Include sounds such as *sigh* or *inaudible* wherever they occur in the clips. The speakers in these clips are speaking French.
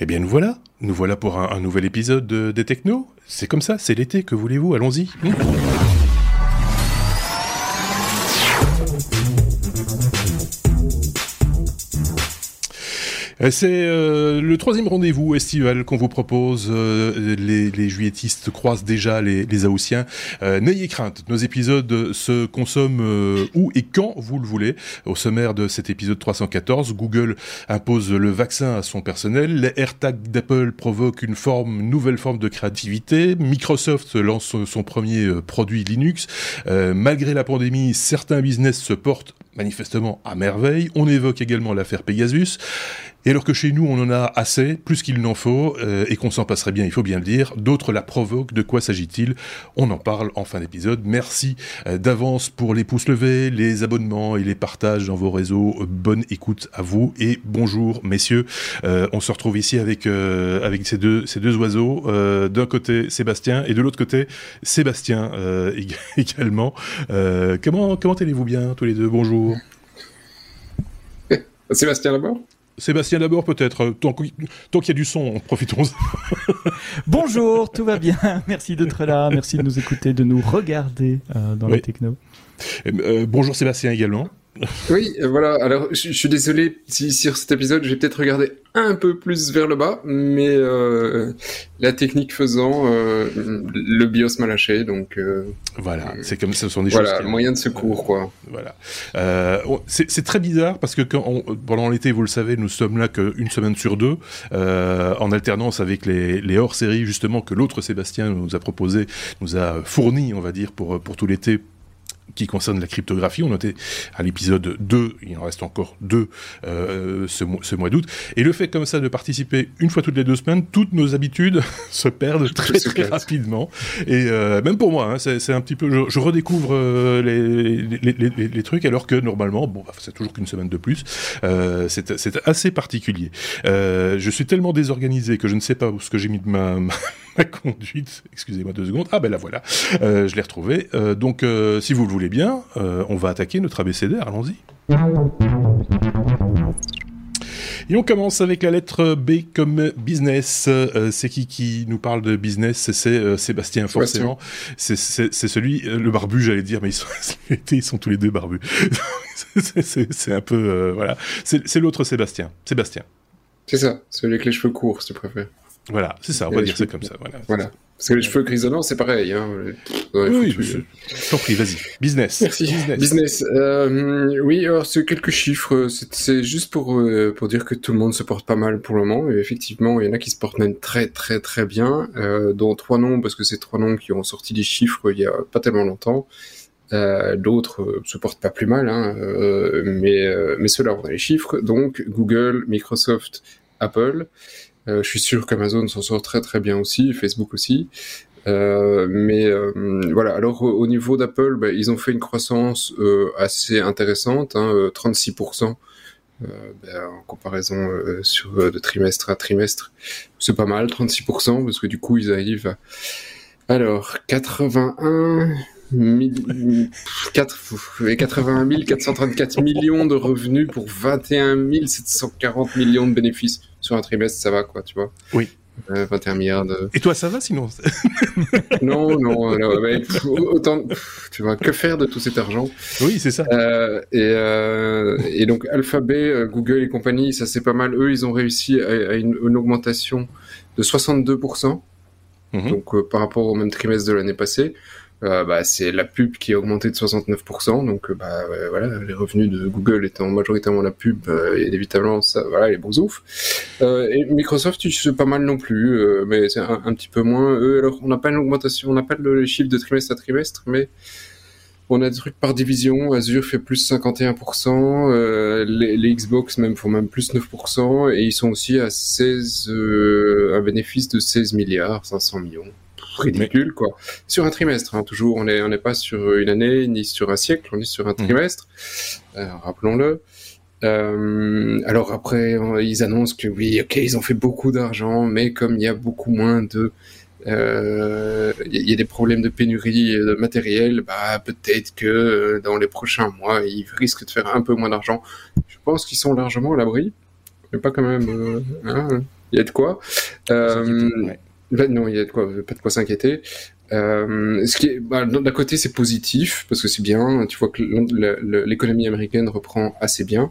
Eh bien, nous voilà. Nous voilà pour un, nouvel épisode des Techno. C'est comme ça, c'est l'été, que voulez-vous? Allons-y. C'est euh, le troisième rendez-vous estival qu'on vous propose. Euh, les, les, juilletistes croisent déjà les, les. N'ayez crainte, nos épisodes se consomment où et quand vous le voulez. Au sommaire de cet épisode 314, Google impose le vaccin à son personnel. Les AirTags d'Apple provoquent une nouvelle forme de créativité. Microsoft lance son premier produit Linux. malgré la pandémie, certains business se portent manifestement à merveille. On évoque également l'affaire Pegasus. Et alors que chez nous, on en a assez, plus qu'il n'en faut, euh, et qu'on s'en passerait bien, il faut bien le dire, d'autres la provoquent. De quoi s'agit-il? On en parle en fin d'épisode. Merci euh, d'avance pour les pouces levés, les abonnements et les partages dans vos réseaux. Bonne écoute à vous et bonjour, messieurs. Euh, on se retrouve ici avec avec ces deux ces deux oiseaux. D'un côté Sébastien et de l'autre côté Sébastien *laughs* également. comment comment allez-vous bien tous les deux? Bonjour. *laughs* Sébastien d'abord Sébastien d'abord peut-être, tant qu'il y a du son, profitons. *laughs* Bonjour, tout va bien, *laughs* merci d'être là, merci de nous écouter, de nous regarder euh, dans les techno. Euh, bonjour Sébastien également. Oui, voilà. Alors, je, suis désolé si sur cet épisode, j'ai peut-être regardé un peu plus vers le bas, mais euh, la technique faisant, euh, le BIOS m'a lâché, donc. Euh, voilà, c'est comme ce sont des voilà, choses. moyen de secours, quoi. Voilà. c'est très bizarre parce que quand pendant l'été, vous le savez, nous sommes là qu'une semaine sur deux, en alternance avec les, les hors-séries justement que l'autre Sébastien nous a proposé, nous a fourni, on va dire, pour pour tout l'été qui concerne la cryptographie. On notait à l'épisode 2, il en reste encore deux euh, ce, ce, mois d'août. Et le fait comme ça de participer une fois toutes les deux semaines, toutes nos habitudes *laughs* se perdent très très rapidement. Et euh, même pour moi, hein, c'est un petit peu, je, redécouvre euh, les, les, les, les, trucs alors que normalement, bon, bah, c'est toujours qu'une semaine de plus. Euh, c'est assez particulier. Je suis tellement désorganisé que je ne sais pas où ce que j'ai mis de ma, ma *laughs* conduite. Excusez-moi deux secondes. Ah ben la voilà, euh, je l'ai retrouvée. Euh, donc, euh, si vous le voulez bien, on va attaquer notre abécédaire. Allons-y. Et on commence avec la lettre B comme business. c'est qui qui nous parle de business? C'est Sébastien, forcément. C'est celui, le barbu, j'allais dire, mais *laughs* ils sont, ils sont tous les deux barbus. *laughs* c'est un peu, voilà. C'est l'autre Sébastien. Sébastien. C'est ça, celui avec les cheveux courts, si tu préfères. Voilà, c'est ça, on va dire ça comme ça. Voilà. voilà. Parce que les cheveux grisonnants, c'est pareil. Hein. oui, t'en prie, vas-y. Business. Merci. Business. Euh, oui, alors c'est quelques chiffres. C'est juste pour euh, pour dire que tout le monde se porte pas mal pour le moment. Et effectivement, il y en a qui se portent même très très très bien, euh, dont trois noms parce que c'est trois noms qui ont sorti des chiffres il y a pas tellement longtemps. Euh, D'autres euh, se portent pas plus mal, hein, euh, mais mais ceux-là on a les chiffres. Donc Google, Microsoft, Apple. Euh, je suis sûr qu'Amazon s'en sort très très bien aussi, Facebook aussi. Euh, mais euh, voilà, alors au niveau d'Apple, bah, ils ont fait une croissance euh, assez intéressante, hein, 36%. Euh, bah, en comparaison sur de trimestre à trimestre, c'est pas mal, 36%, parce que du coup ils arrivent à alors 81 81 434 millions de revenus pour 21 740 millions de bénéfices sur un trimestre, ça va quoi, tu vois Oui. 21 euh, milliards de... Et toi, ça va sinon *laughs* Non, non, autant, tu vois, que faire de tout cet argent? Oui, c'est ça. Euh, et, euh, et, donc Alphabet, Google et compagnie, ça c'est pas mal. Eux, ils ont réussi à, une, augmentation de 62%, mhm. donc par rapport au même trimestre de l'année passée. Euh, bah, c'est la pub qui a augmenté de 69%. Donc, euh, bah, voilà, les revenus de Google étant majoritairement la pub, euh, et évidemment, ça, voilà, les bons ouf. et Microsoft, c'est pas mal non plus, mais c'est un, petit peu moins. Eux, alors, on n'a pas une augmentation, on n'a pas le chiffre de trimestre à trimestre, mais on a des trucs par division. Azure fait plus 51%, les, les, Xbox même font même plus 9%, et ils sont aussi à 16, un bénéfice de 16 milliards 500 millions ridicule, quoi. Sur un trimestre, hein, toujours. On n'est on est pas sur une année ni sur un siècle, on est sur un mhm. trimestre. Euh, rappelons-le. Euh, alors après, ils annoncent que oui, ok, ils ont fait beaucoup d'argent, mais comme il y a beaucoup moins de, euh, il y, a des problèmes de pénurie de matériel, bah peut-être que dans les prochains mois, ils risquent de faire un peu moins d'argent. Je pense qu'ils sont largement à l'abri, mais pas quand même. Hein, il y a de quoi. Euh, ben non, il y a pas de quoi s'inquiéter. Euh, ce qui bah, d'un côté, c'est positif parce que c'est bien. Tu vois que l'économie américaine reprend assez bien.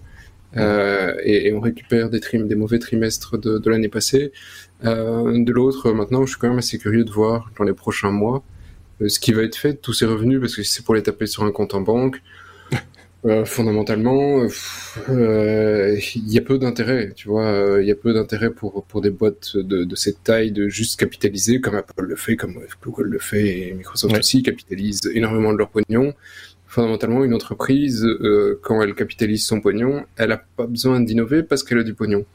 Euh, et, on récupère des, mauvais trimestres de, l'année passée. Euh, de l'autre, maintenant, je suis quand même assez curieux de voir dans les prochains mois ce qui va être fait de tous ces revenus, parce que c'est pour les taper sur un compte en banque, euh, fondamentalement, euh, il y a peu d'intérêt, tu vois, il y a peu d'intérêt pour, pour des boîtes de, de, cette taille de juste capitaliser, comme Apple le fait, comme Google le fait, et Microsoft aussi capitalise énormément de leur pognon. Fondamentalement, une entreprise, quand elle capitalise son pognon, elle n'a pas besoin d'innover parce qu'elle a du pognon.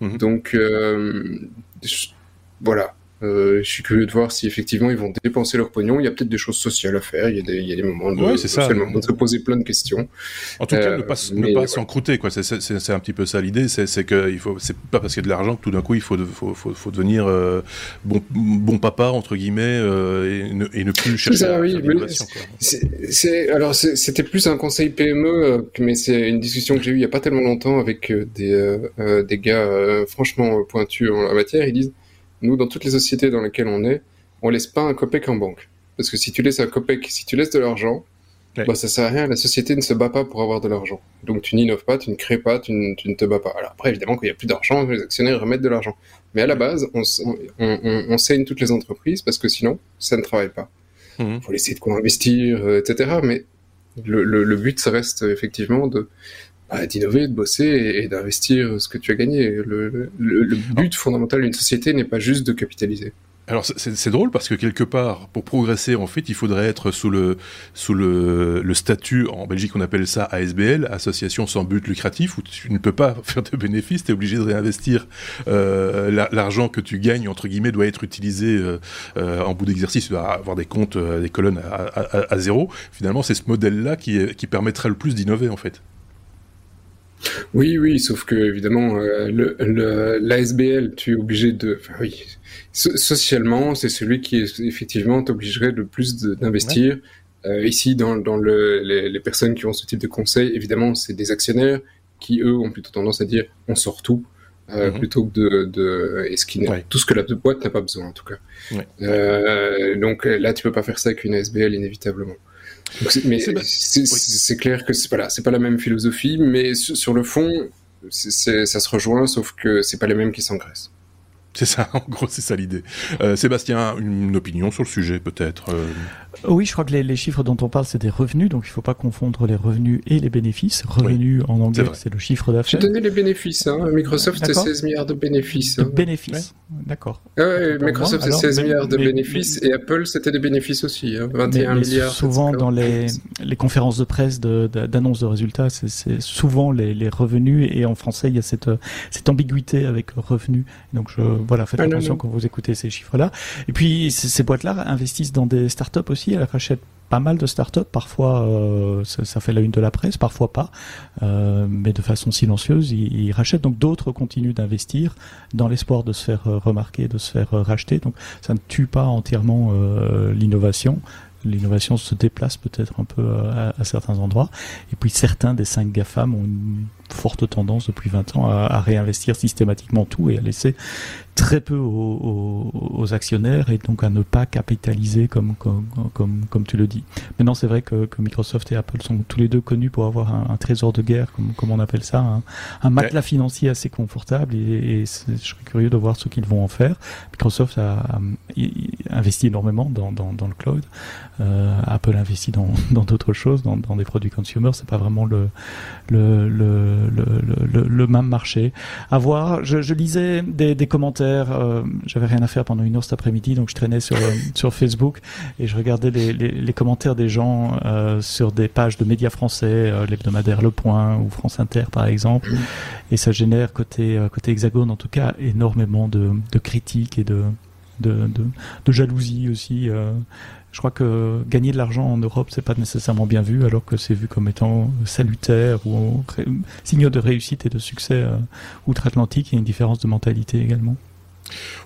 Mhm. Donc, voilà. Euh, je suis curieux de voir si effectivement ils vont dépenser leur pognon. Il y a peut-être des choses sociales à faire. Il y a des, il y a des moments de, ouais, ça. de se poser plein de questions. En tout cas, euh, ne pas, ne pas s'encrouter. C'est, un petit peu ça l'idée. C'est, que il faut, c'est pas parce qu'il y a de l'argent que tout d'un coup il faut, faut, faut, faut devenir euh, bon, bon papa entre guillemets et, ne, et, ne, plus chercher ça, oui, c'est, alors c'était plus un conseil PME, mais c'est une discussion que j'ai eue il y a pas tellement longtemps avec des, des gars franchement pointus en la matière. Ils disent nous, dans toutes les sociétés dans lesquelles on est, on laisse pas un copec en banque. Parce que si tu laisses un copec, si tu laisses de l'argent, bah, ça sert à rien. La société ne se bat pas pour avoir de l'argent. Donc tu n'innoves pas, tu ne crées pas, tu ne, te bats pas. Alors après, évidemment, qu'il n'y a plus d'argent, les actionnaires remettent de l'argent. Mais à la base, on, on, saigne toutes les entreprises parce que sinon, ça ne travaille pas. Il mhm. faut laisser de quoi investir, euh, etc. Mais le, le, but, ça reste effectivement de, bah, d'innover, de bosser et, d'investir ce que tu as gagné. Le, but fondamental d'une société n'est pas juste de capitaliser. Alors c'est drôle parce que quelque part, pour progresser, en fait, il faudrait être sous le sous le, le statut en Belgique, on appelle ça ASBL, association sans but lucratif, où tu ne peux pas *laughs* faire de bénéfices, tu es obligé de réinvestir euh, l'argent que tu gagnes entre guillemets doit être utilisé euh, euh, en bout d'exercice, tu dois avoir des comptes, des colonnes à, à, à zéro. Finalement, c'est ce modèle-là qui, qui permettrait le plus d'innover en fait. Oui, oui, sauf que évidemment, euh, l'ASBL, tu es obligé de. Enfin, oui, socialement, c'est celui qui effectivement t'obligerait le plus d'investir. Euh, ici, dans, dans le, les, personnes qui ont ce type de conseil, évidemment, c'est des actionnaires qui, eux, ont plutôt tendance à dire on sort tout. Euh, mhm. plutôt que de, de et ce qui tout ce que la boîte n'a pas besoin en tout cas. donc là, tu peux pas faire ça avec une ASBL inévitablement mais c'est clair que c'est pas là, c'est pas la même philosophie, mais sur le fond, ça se rejoint, sauf que c'est pas les mêmes qui s'engraissent. C'est ça, *laughs* en gros, c'est ça l'idée. Euh, Sébastien, une opinion sur le sujet, peut-être euh Oui, je crois que les, chiffres dont on parle, c'est des revenus, donc il ne faut pas confondre les revenus et les bénéfices. Revenus, en anglais, c'est le chiffre d'affaires. J'ai donné les bénéfices. Hein. Microsoft, c'est 16 milliards de bénéfices. Hein. bénéfices, d'accord. Ah Microsoft, c'est 16 milliards de bénéfices, et Apple, c'était des bénéfices aussi, 21 hein. milliards. Souvent, dans les, les conférences de presse d'annonce de, résultats, c'est souvent les, les, revenus, et en français, il y a cette, cette ambiguïté avec revenus. Donc, je voilà, faites ah, attention quand vous écoutez ces chiffres-là. Et puis ces boîtes-là investissent dans des startups aussi. Elles rachètent pas mal de startups. Parfois, euh, ça, fait la une de la presse, parfois pas, euh, mais de façon silencieuse. Ils, rachètent donc d'autres continuent d'investir dans l'espoir de se faire euh, remarquer, de se faire racheter. Donc ça ne tue pas entièrement l'innovation l'innovation se déplace peut-être un peu à, à, certains endroits. Et puis certains des cinq GAFAM ont une forte tendance depuis 20 ans à, à, réinvestir systématiquement tout et à laisser très peu aux, aux, actionnaires et donc à ne pas capitaliser comme comme comme, comme tu le dis. Maintenant, c'est vrai que, que, Microsoft et Apple sont tous les deux connus pour avoir un, un trésor de guerre, comme, comme on appelle ça, un, un matelas financier assez confortable et, et je serais curieux de voir ce qu'ils vont en faire. Microsoft a, a investi énormément dans, dans, dans le cloud. Euh, Apple investit dans *laughs* dans d'autres choses, dans, dans des produits consumer. C'est pas vraiment le le, le, le, le, même marché. À voir. Je, je lisais des, des commentaires euh, j'avais rien à faire pendant une heure cet après-midi, donc je traînais sur euh, *laughs* sur Facebook et je regardais les, les, commentaires des gens euh, sur des pages de médias français, l'hebdomadaire Le Point ou France Inter par exemple, et ça génère côté côté Hexagone en tout cas énormément de, de critiques et de de, de, de jalousie aussi. Je crois que gagner de l'argent en Europe, c'est pas nécessairement bien vu, alors que c'est vu comme étant salutaire ou signe de réussite et de succès outre-Atlantique. Il y a une différence de mentalité également.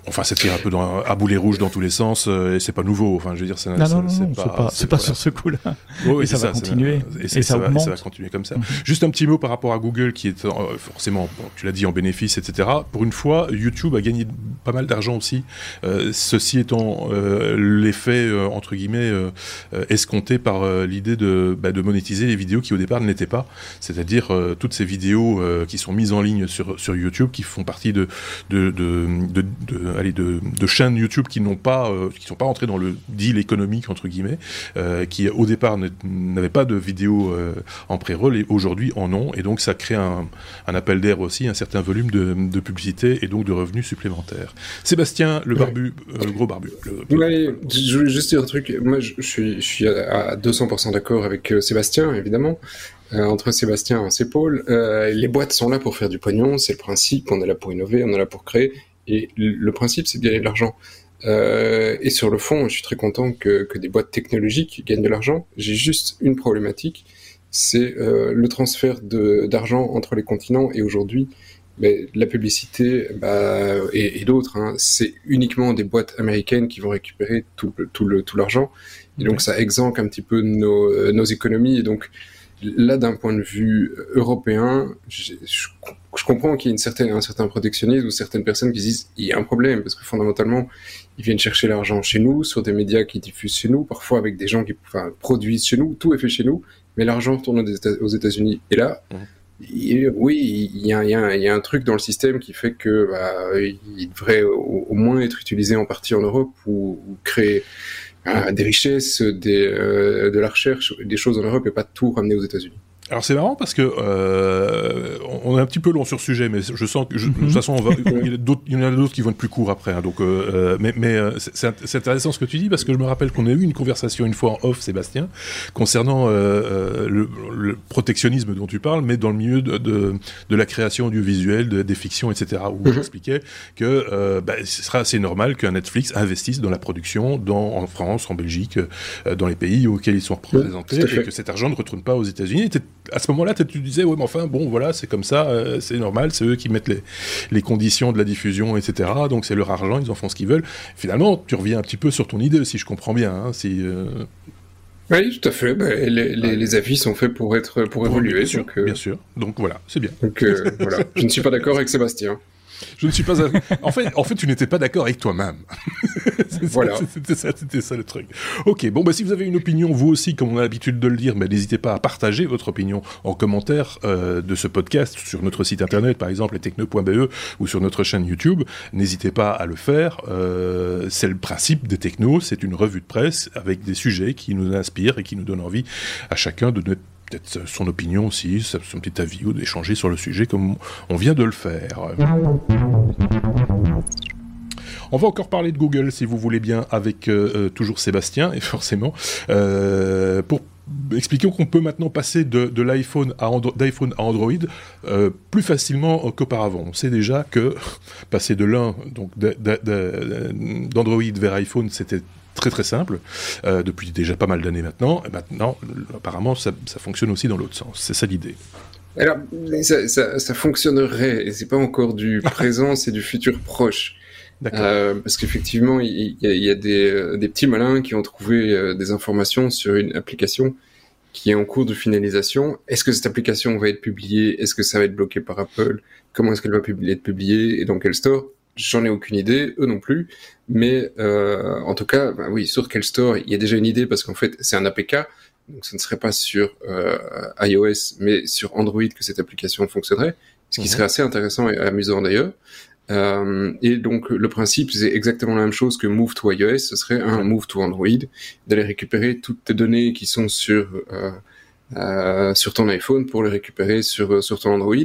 Enfin, c'était un peu dans, à boulet rouge dans tous les sens, euh, et c'est pas nouveau. Enfin, je veux dire, c'est pas, c'est pas, sur ce coup-là. Oui, et ça va continuer. Et, ça, va, ça, va, continuer comme ça. Mhm. Juste un petit mot par rapport à Google, qui est euh, forcément, tu l'as dit, en bénéfice, etc. Pour une fois, YouTube a gagné pas mal d'argent aussi. Euh, ceci étant l'effet entre guillemets escompté par l'idée de, bah, de monétiser les vidéos qui au départ ne l'étaient pas. C'est-à-dire toutes ces vidéos qui sont mises en ligne sur sur YouTube, qui font partie de de, de, de, de allez, de, de, chaînes YouTube qui n'ont pas, euh, qui sont pas entrées dans le deal économique entre guillemets, euh, qui au départ n'avaient pas de vidéos euh, en pré-roll et aujourd'hui en ont, et donc ça crée un, un appel d'air aussi, un certain volume de, de, publicité et donc de revenus supplémentaires. Sébastien, le barbu, le gros barbu. Le... je voulais juste dire un truc. Moi, je, suis, je suis à 200% d'accord avec Sébastien, évidemment. entre Sébastien et ses pôles. Euh, les boîtes sont là pour faire du pognon, c'est le principe, on est là pour innover, on est là pour créer, et le principe, c'est de gagner de l'argent. Euh, et sur le fond, je suis très content que, que des boîtes technologiques gagnent de l'argent. J'ai juste une problématique, c'est euh, le transfert d'argent entre les continents. Et aujourd'hui, ben, la publicité bah, et, et d'autres, hein, c'est uniquement des boîtes américaines qui vont récupérer tout, tout l'argent. et donc, ça exempte un petit peu nos, euh, nos économies. Et donc, là, d'un point de vue européen, je, comprends qu'il y ait une certaine, un certain protectionnisme ou certaines personnes qui disent il y a un problème parce que fondamentalement, ils viennent chercher l'argent chez nous, sur des médias qui diffusent chez nous, parfois avec des gens qui enfin, produisent chez nous, tout est fait chez nous, mais l'argent tourne aux États-Unis. Et là, oui, il y, a, il, y a, il y, a, un truc dans le système qui fait que bah, il devrait au, moins être utilisé en partie en Europe ou, ou créer des richesses, des, euh, de la recherche, des choses en Europe et pas tout ramener aux États-Unis. Alors c'est marrant parce que euh, on est un petit peu long sur ce sujet, mais je sens que de toute mhm. façon on va, *laughs* il y en a d'autres qui vont être plus courts après. Hein, donc, euh, euh mais, mais euh, c'est intéressant ce que tu dis parce que je me rappelle qu'on a eu une conversation une fois en off, Sébastien, concernant euh, le, le, protectionnisme dont tu parles, mais dans le milieu de, de, de la création audiovisuelle, de, des fictions, etc. Où mhm. j'expliquais que bah, ce sera assez normal qu'un Netflix investisse dans la production, dans en France, en Belgique, dans les pays auxquels ils sont représentés, et que cet argent ne retourne pas aux États-Unis à ce moment-là, tu disais, ouais, mais enfin, bon, voilà, c'est comme ça, euh, c'est normal, c'est eux qui mettent les, les, conditions de la diffusion, etc. Donc c'est leur argent, ils en font ce qu'ils veulent. Finalement, tu reviens un petit peu sur ton idée, si je comprends bien. Hein, si, euh, Oui, tout à fait. Bah, les, les, avis sont faits pour être pour, évoluer. Bien sûr, donc, euh, bien sûr. Donc voilà, c'est bien. Donc voilà, *laughs* je ne suis pas d'accord avec Sébastien. Je ne suis pas. *laughs* En fait, en fait, tu n'étais pas d'accord avec toi-même. *laughs* voilà. C'était ça, c'était ça le truc. Ok. Bon, bah si vous avez une opinion, vous aussi, comme on a l'habitude de le dire, bah, n'hésitez pas à partager votre opinion en commentaire euh, de ce podcast sur notre site internet, par exemple, techno.be ou sur notre chaîne YouTube. N'hésitez pas à le faire. Euh, c'est le principe des technos. C'est une revue de presse avec des sujets qui nous inspirent et qui nous donnent envie à chacun de peut-être son opinion aussi, son petit avis ou d'échanger sur le sujet comme on vient de le faire. On va encore parler de Google, si vous voulez bien, avec euh, euh, toujours Sébastien, et forcément, euh, pour expliquer qu'on peut maintenant passer de, l'iPhone à, Android plus facilement qu'auparavant. On sait déjà que passer de l'un, donc d'Android vers iPhone, c'était très très simple, euh, depuis déjà pas mal d'années maintenant. Et maintenant, apparemment, ça, fonctionne aussi dans l'autre sens. C'est ça l'idée. Alors, ça, ça, fonctionnerait, et c'est pas encore du *laughs* présent, c'est du futur proche. Euh, parce qu'effectivement, il y, a, des, euh, des, petits malins qui ont trouvé des informations sur une application qui est en cours de finalisation. Est-ce que cette application va être publiée? Est-ce que ça va être bloqué par Apple? Comment est-ce qu'elle va être publiée? Et dans quel store? J'en ai aucune idée, eux non plus. Mais euh, en tout cas, bah oui, sur quel store, il y a déjà une idée parce qu'en fait, c'est un APK. Donc, ce ne serait pas sur euh, iOS, mais sur Android que cette application fonctionnerait. Ce qui mhm. serait assez intéressant et amusant d'ailleurs. Euh, et donc, le principe, c'est exactement la même chose que Move to iOS. Ce serait un Move to Android, d'aller récupérer toutes tes données qui sont sur euh, euh, sur ton iPhone pour les récupérer sur euh, sur ton Android.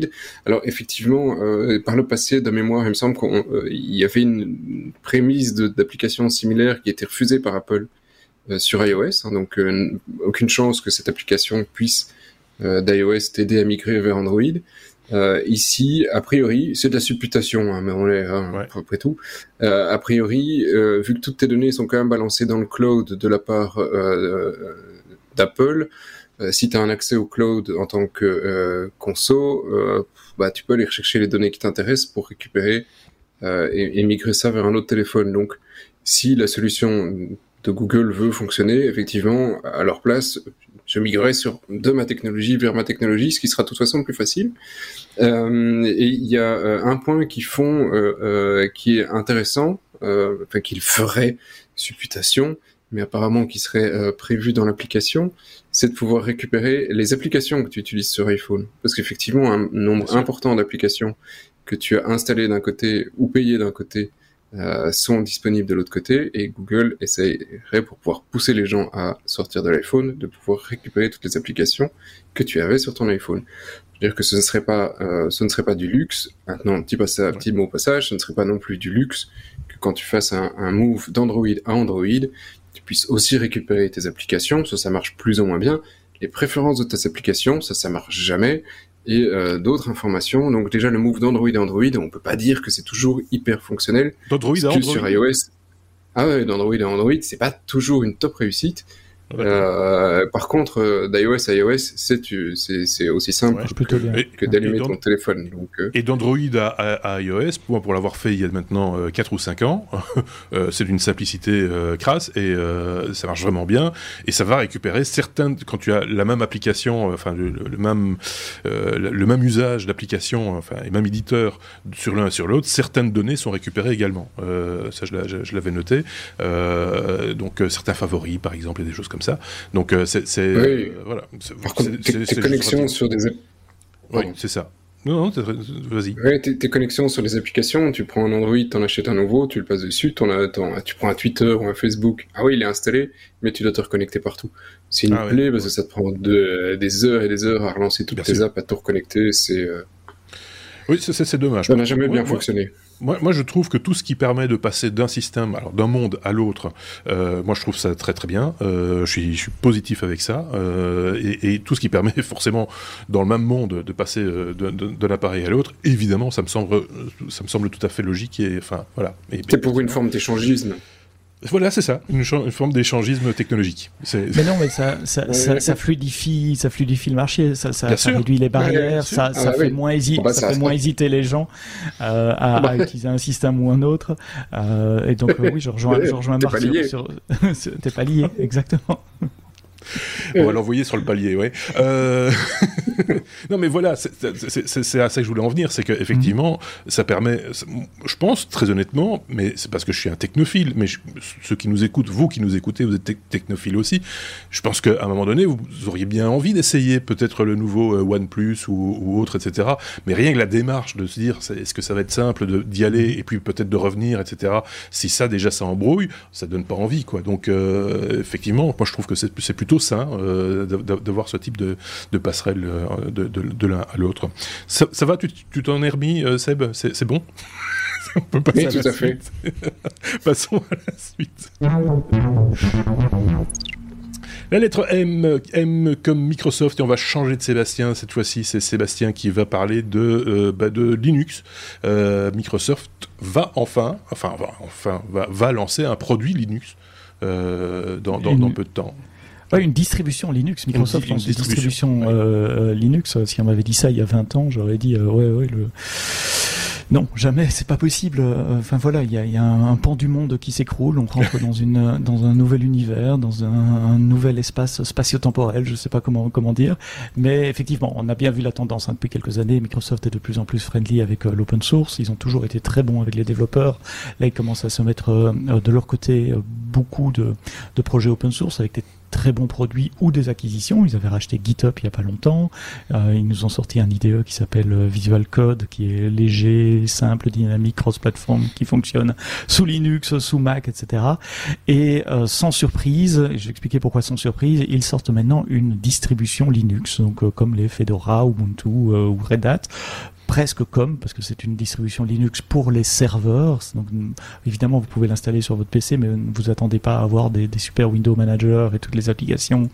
Alors effectivement, euh, par le passé, de mémoire, il me semble qu'il euh, y avait une prémisse d'application similaire qui était refusée par Apple sur iOS. Hein, donc aucune chance que cette application puisse d'iOS t'aider à migrer vers Android. ici, a priori, c'est de la supputation, hein, mais on est hein, après tout. a priori, vu que toutes tes données sont quand même balancées dans le cloud de la part d'Apple, euh, si tu as un accès au cloud en tant que euh, conso, euh, bah, tu peux aller chercher les données qui t'intéressent pour récupérer et, et, migrer ça vers un autre téléphone. Donc, si la solution de Google veut fonctionner, effectivement, à leur place, je migrerai sur de ma technologie vers ma technologie, ce qui sera de toute façon plus facile. Euh, et il y a euh, un point qui font, euh, euh, qui est intéressant, euh, enfin qu'il ferait supputation, mais apparemment qui serait prévu dans l'application, c'est de pouvoir récupérer les applications que tu utilises sur iPhone, parce qu'effectivement un nombre important d'applications que tu as installées d'un côté ou payées d'un côté euh, sont disponibles de l'autre côté et Google essaierait pour pouvoir pousser les gens à sortir de l'iPhone de pouvoir récupérer toutes les applications que tu avais sur ton iPhone. C'est-à-dire que ce ne serait pas, euh, ce ne serait pas du luxe. Maintenant, petit, passage, petit mot au passage, ce ne serait pas non plus du luxe que quand tu fasses un, un move d'Android à Android, puisses aussi récupérer tes applications. Ça, ça marche plus ou moins bien. Les préférences de tes applications, ça, ça marche jamais et euh, d'autres informations. Donc déjà le move d'Android à Android, on peut pas dire que c'est toujours hyper fonctionnel. D'Android à Android. Sur iOS, ah ouais, d'Android à Android, c'est pas toujours une top réussite. Euh, par contre, euh, d'iOS à iOS, c'est aussi simple que, d'allumer ton téléphone. Donc, euh. Et d'Android à, iOS, pour, pour l'avoir fait il y a maintenant 4 ou 5 ans, *laughs* c'est d'une simplicité crasse et ça marche vraiment bien. Et ça va récupérer certaines, quand tu as la même application, enfin le, même, le même usage d'application, enfin, et même éditeur sur l'un et sur l'autre, certaines données sont récupérées également. ça, je l'avais noté. donc certains favoris, par exemple, et des choses comme ça. Donc euh, c'est oui. Euh, voilà. Par contre, tes, connexions sur des oui, c'est ça. Non, non, vas-y. Ouais, tes, connexions sur les applications, tu prends un Android, t'en achètes un nouveau, tu le passes dessus, en tu prends un Twitter ou un Facebook. Ah oui, il est installé, mais tu dois te reconnecter partout. C'est une ah plaie parce que ça te prend des heures et des heures à relancer toutes tes apps, à tout reconnecter. C'est. Euh, oui, c'est dommage. Ça n'a jamais bien fonctionné. Moi, moi, je trouve que tout ce qui permet de passer d'un système, alors d'un monde à l'autre, euh, moi je trouve ça très très bien. Euh, je, suis, je suis positif avec ça. Euh, et, et, tout ce qui permet *laughs* forcément dans le même monde de passer d'un appareil à l'autre, évidemment, ça me semble, ça me semble tout à fait logique. Et enfin voilà. C'est pour une forme d'échangisme. Voilà, c'est ça, une, forme d'échangisme technologique. Mais non, mais ça, ça, ça, fluidifie, ça fluidifie le marché, ça, ça, réduit les barrières, ça, ça, ah fait moins hésiter, bah, ça, fait moins *laughs* hésiter les gens euh, à, à, utiliser un système ou un autre. Euh, et donc euh, oui, je rejoins, je rejoins Marc *laughs* sur, t'es pas lié, exactement. On va l'envoyer sur le palier, ouais. Euh... *laughs* non, mais voilà, c'est à ça que je voulais en venir, c'est qu'effectivement, mm ça permet, je pense très honnêtement, mais c'est parce que je suis un technophile, mais ceux qui nous écoutent, vous qui nous écoutez, vous êtes technophile aussi, je pense qu'à un moment donné, vous, auriez bien envie d'essayer peut-être le nouveau euh, OnePlus ou, ou, autre, etc. Mais rien que la démarche de se dire, est-ce que ça va être simple d'y aller et puis peut-être de revenir, etc. Si ça déjà ça embrouille, ça donne pas envie, quoi. Donc euh, effectivement, moi je trouve que c'est plutôt sain euh, d'avoir ce type de, passerelle euh, de, l'un à l'autre. Ça, va, tu t'en es remis, euh, Seb? C'est bon? *laughs* On peut passer oui, tout à, fait. *laughs* Passons à la suite. La lettre M, M comme Microsoft, et on va changer de Sébastien. Cette fois-ci, c'est Sébastien qui va parler de, bah, de Linux. Microsoft va enfin, enfin, va, enfin va, va lancer un produit Linux dans, dans, peu de temps une distribution Linux. Microsoft une, une distribution, euh, euh, Linux. Si on m'avait dit ça il y a 20 ans, j'aurais dit euh, ouais, ouais, le. Non, jamais, c'est pas possible. Enfin voilà, il y a, y a, un, pan du monde qui s'écroule. On rentre dans une *laughs* dans un nouvel univers, dans un, un nouvel espace spatio-temporel. Je sais pas comment comment dire, mais effectivement, on a bien vu la tendance hein, depuis quelques années. Microsoft est de plus en plus friendly avec l'open source. Ils ont toujours été très bons avec les développeurs. Là, ils commencent à se mettre de leur côté beaucoup de, de projets open source avec des très bons produits ou des acquisitions. Ils avaient racheté GitHub il n'y a pas longtemps. Euh, ils nous ont sorti un IDE qui s'appelle euh, Visual Code, qui est léger, simple, dynamique, cross-platform, qui fonctionne sous Linux, sous Mac, etc. Et euh, sans surprise, je vais expliquer pourquoi sans surprise, ils sortent maintenant une distribution Linux, donc comme les Fedora, Ubuntu ou Red Hat, presque comme, parce que c'est une distribution Linux pour les serveurs. Donc, évidemment, vous pouvez l'installer sur votre PC, mais ne vous attendez pas à avoir des, super Windows Manager et toutes les applications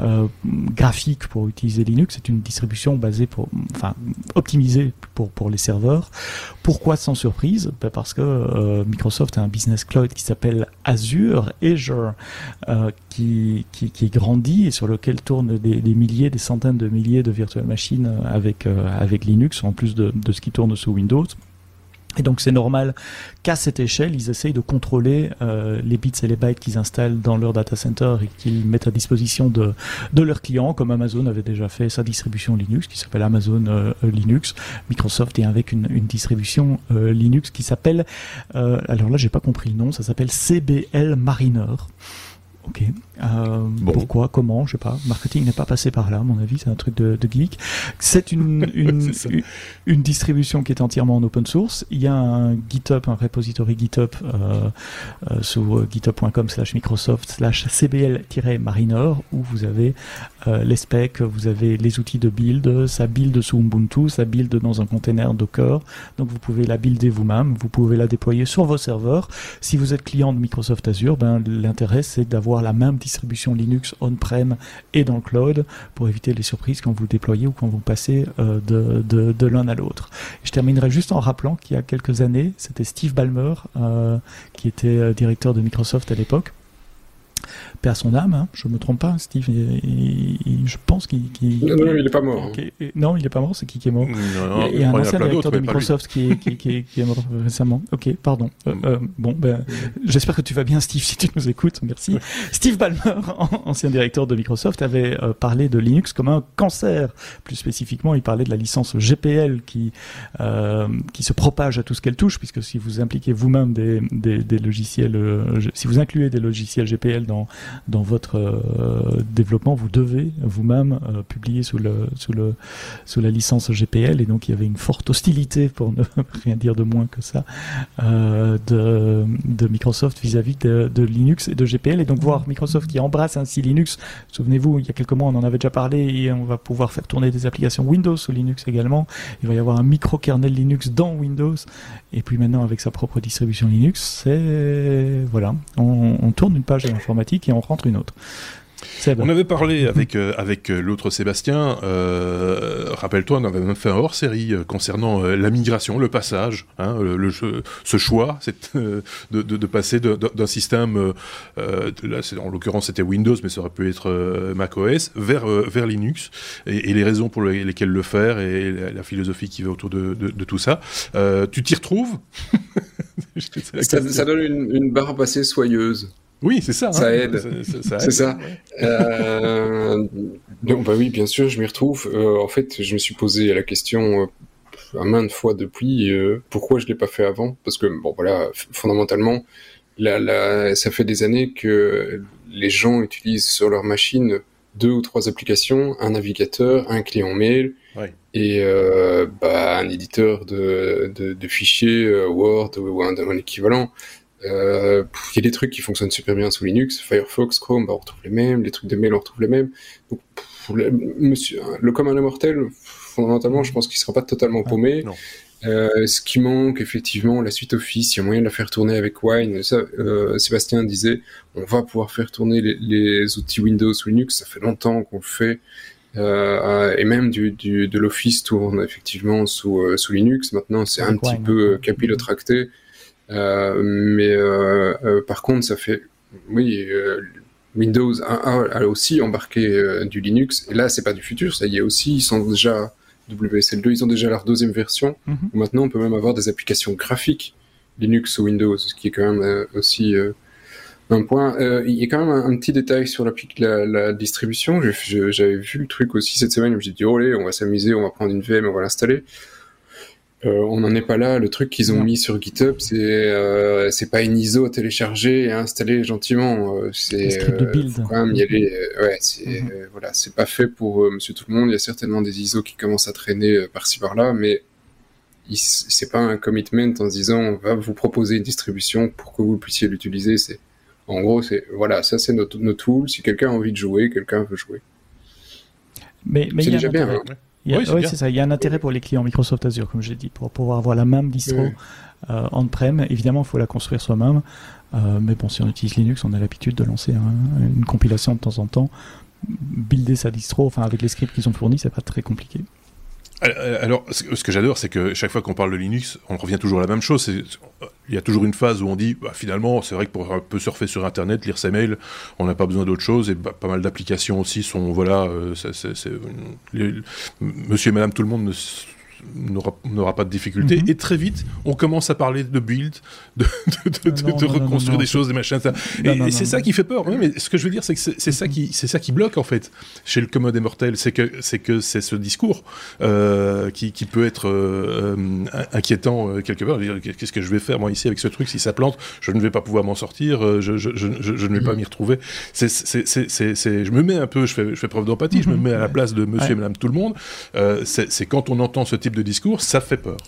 euh, graphiques pour utiliser Linux. C'est une distribution basée pour, enfin, optimisée pour, pour les serveurs. Pourquoi sans surprise? Ben Parce que euh, Microsoft a un business cloud qui s'appelle Azure, Azure, euh, qui, qui, qui, grandit et sur lequel tournent des, des, milliers, des centaines de milliers de virtual machines avec, avec Linux, en plus de, ce qui tourne sous Windows. Et donc c'est normal qu'à cette échelle, ils essayent de contrôler euh, les bits et les bytes qu'ils installent dans leur data center et qu'ils mettent à disposition de, leurs clients, comme Amazon avait déjà fait sa distribution Linux qui s'appelle Amazon euh, Linux. Microsoft est avec une, distribution euh, Linux qui s'appelle, alors là j'ai pas compris le nom, ça s'appelle CBL Mariner. Ok. Euh, Pourquoi Comment Je sais pas. Marketing n'est pas passé par là, à mon avis. C'est un truc de, de geek. C'est une, *laughs* une, une, distribution qui est entièrement en open source. Il y a un GitHub, un repository GitHub euh, euh, sur github.com slash Microsoft slash CBL-Mariner où vous avez euh, les specs, vous avez les outils de build, ça build sous Ubuntu, ça build dans un container Docker. Donc vous pouvez la builder vous-même, vous pouvez la déployer sur vos serveurs. Si vous êtes client de Microsoft Azure, ben, l'intérêt c'est d'avoir la même distribution Linux on-prem et dans le cloud pour éviter les surprises quand vous déployez ou quand vous passez euh, de, l'un à l'autre. Je terminerai juste en rappelant qu'il y a quelques années, c'était Steve Ballmer euh, qui était euh, directeur de Microsoft à l'époque Paix à son âme, hein, je me trompe pas, Steve. je pense qu'il. non, non, il n'est pas mort. Hein. non, il n'est pas mort, c'est qui qui est mort? Il y a un ancien directeur de Microsoft qui, qui, qui, est mort récemment. Ok, pardon. Euh, mm. euh, bon, ben, j'espère que tu vas bien, Steve, si tu nous écoutes. Merci. *laughs* Steve Ballmer, ancien directeur de Microsoft, avait euh, parlé de Linux comme un cancer. Plus spécifiquement, il parlait de la licence GPL qui, qui se propage à tout ce qu'elle touche, puisque si vous impliquez vous-même des, des, des logiciels, si vous incluez des logiciels GPL dans, dans votre euh, développement, vous devez vous-même euh, publier sous, le, sous, le, sous la licence GPL. Et donc il y avait une forte hostilité, pour ne *laughs* rien dire de moins que ça, euh, de, Microsoft vis-à-vis de, Linux et de GPL. Et donc voir Microsoft qui embrasse ainsi Linux, souvenez-vous, il y a quelques mois on en avait déjà parlé, et on va pouvoir faire tourner des applications Windows sous Linux également. Il va y avoir un micro-kernel Linux dans Windows. Et puis maintenant avec sa propre distribution Linux, c'est... Voilà, on, on tourne une page de l'informatique et on rentre une autre. On avait parlé avec euh, avec euh, l'autre Sébastien. Euh, rappelle-toi, on avait même fait un hors série concernant la migration, le passage, hein, le, ce choix, de, de, de, passer d'un système, là, en l'occurrence c'était Windows, mais ça aurait pu être macOS, vers vers Linux, et, les raisons pour lesquelles le faire et la, philosophie qui va autour de, tout ça. tu t'y retrouves? *laughs* Ça, ça, donne une, une barre passée soyeuse. Oui, c'est ça. Ça hein. aide. C'est ça. Euh, donc, bah oui, bien sûr, je m'y retrouve. Euh, en fait, je me suis posé la question euh, à maintes fois depuis pourquoi je l'ai pas fait avant? Parce que, bon, voilà, fondamentalement, là, ça fait des années que les gens utilisent sur leur machine deux ou trois applications, un navigateur, un client mail et bah, un éditeur de, de, fichiers Word ou un, un équivalent. Euh, il y a des trucs qui fonctionnent super bien sous Linux, Firefox, Chrome, bah, on retrouve les mêmes, les trucs de mail, on retrouve les mêmes. Donc, le, monsieur, le commun mortel, fondamentalement, je pense qu'il sera pas totalement paumé. Euh, ce qui manque, effectivement, la suite Office, il y a moyen de la faire tourner avec Wine. Ça, euh, Sébastien disait, on va pouvoir faire tourner les, les outils Windows sous Linux. Ça fait longtemps qu'on le fait. Euh, et même du, du de l'Office tourne effectivement sous, euh, sous Linux. Maintenant, c'est un petit peu capillotracté. Euh, mais euh, euh, par contre, ça fait, oui, Windows a, aussi embarqué du Linux. Et là, c'est pas du futur, ça y est aussi, ils sont déjà WSL2, ils ont déjà leur deuxième version. Mhm. Maintenant, on peut même avoir des applications graphiques Linux ou Windows, ce qui est quand même aussi un point. il y a quand même un, petit détail sur la, la, la distribution. J'avais vu le truc aussi cette semaine. J'ai dit, oh, allez, on va s'amuser, on va prendre une VM, on va l'installer. Euh, on n'en est pas là. Le truc qu'ils ont mis sur GitHub, c'est euh, c'est pas une ISO à télécharger et à installer gentiment. Euh, c'est quand même y aller. ouais, c'est mhm. voilà, c'est pas fait pour Monsieur tout le monde. Il y a certainement des ISO qui commencent à traîner par-ci par-là, mais c'est pas un commitment en se disant on va vous proposer une distribution pour que vous puissiez l'utiliser. C'est en gros, c'est voilà, ça c'est notre, notre tool. Si quelqu'un a envie de jouer, quelqu'un veut jouer. Mais, mais c'est déjà bien. Hein oui, c'est ça. Il y a un intérêt pour les clients Microsoft Azure, comme j'ai dit, pour pouvoir avoir la même distro euh, on-prem. Évidemment, il faut la construire soi-même. Euh, mais bon, si on utilise Linux, on a l'habitude de lancer une compilation de temps en temps, builder sa distro, enfin avec les scripts qu'ils ont fournis, c'est pas très compliqué. Alors, ce que j'adore, c'est que chaque fois qu'on parle de Linux, on revient toujours à la même chose. Il y a toujours une phase où on dit, bah, finalement, c'est vrai que pour un peu surfer sur Internet, lire ses mails, on n'a pas besoin d'autre chose. Et bah, pas mal d'applications aussi sont, voilà, euh, monsieur et madame tout le monde n'aura pas de difficulté. Mhm. Et très vite, on commence à parler de build, de, de, reconstruire des choses, des machins. Ça. et, c'est ça qui fait peur. mais ce que je veux dire, c'est que c'est ça qui, c'est ça qui bloque en fait chez le commode immortel, c'est que c'est que c'est ce discours euh, qui, qui, peut être euh, inquiétant euh, quelque part. Qu'est-ce que je vais faire moi ici avec ce truc si ça plante Je ne vais pas pouvoir m'en sortir. Je, je, je, je, ne vais pas mhm. m'y retrouver. C'est, je me mets un peu, je fais, je fais preuve d'empathie. Je me mhm. mets à la place de Monsieur et Madame tout le monde. c'est quand on entend ce type de discours, ça fait peur.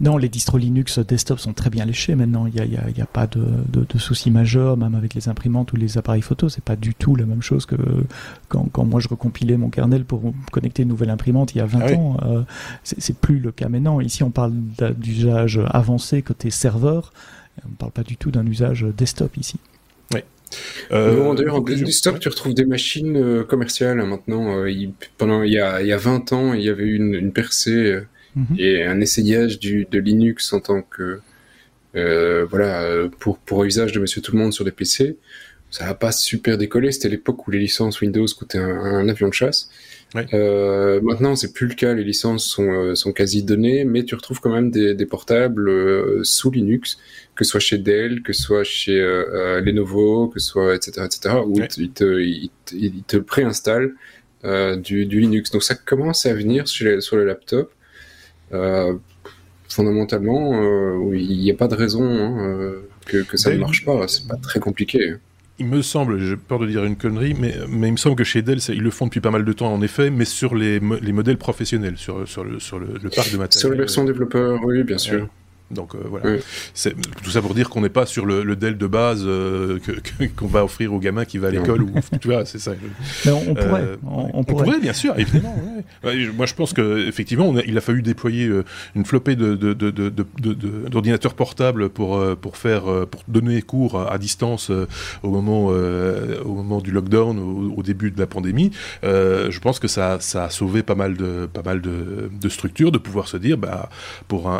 Non, les distros Linux desktop sont très bien léchés maintenant. Il n'y a, a, pas de, de, soucis majeurs, même avec les imprimantes ou les appareils photo. C'est pas du tout la même chose que quand, quand, moi je recompilais mon kernel pour connecter une nouvelle imprimante il y a 20 ah ans. Euh, c'est plus le cas maintenant. Ici, on parle d'usage avancé côté serveur. On ne parle pas du tout d'un usage desktop ici. Oui. Euh, D'ailleurs, en desktop, tu retrouves des machines euh, commerciales hein, maintenant. Euh, pendant il y, a, il y a 20 ans, il y avait une, une percée Mhm. et un essayage du, de Linux en tant que euh, voilà pour pour usage de Monsieur Tout le Monde sur des PC. Ça n'a pas super décollé. C'était l'époque où les licences Windows coûtaient un, avion de chasse. Euh, maintenant, c'est plus le cas. Les licences sont, euh, sont quasi données, mais tu retrouves quand même des, des portables euh, sous Linux, que ce soit chez Dell, que ce soit chez euh, Lenovo, que ce soit etc. etc. où ils te, ils préinstallent du, du Linux. Donc ça commence à venir sur, les, sur le laptop. Euh, fondamentalement, euh, il n'y a pas de raison hein, euh, que, ça ne marche pas. C'est pas très compliqué il me semble, j'ai peur de dire une connerie, mais, mais il me semble que chez Dell, ils le font depuis pas mal de temps en effet, mais sur les, les modèles professionnels, sur, sur, le, sur le, parc de matériel. Sur les versions développeurs, oui, bien sûr. Donc euh, voilà. C'est tout ça pour dire qu'on n'est pas sur le, le, Dell de base euh, *laughs* qu'on va offrir au gamin qui va à l'école ou tu vois, c'est ça. Mais on, pourrait. Euh, on, pourrait. bien sûr, évidemment. Moi, je pense que effectivement, il a fallu déployer une flopée de, d'ordinateurs portables pour pour faire pour donner cours à distance au moment au moment du lockdown, au, début de la pandémie. je pense que ça, ça a sauvé pas mal de pas mal de, structures de pouvoir se dire, bah pour un,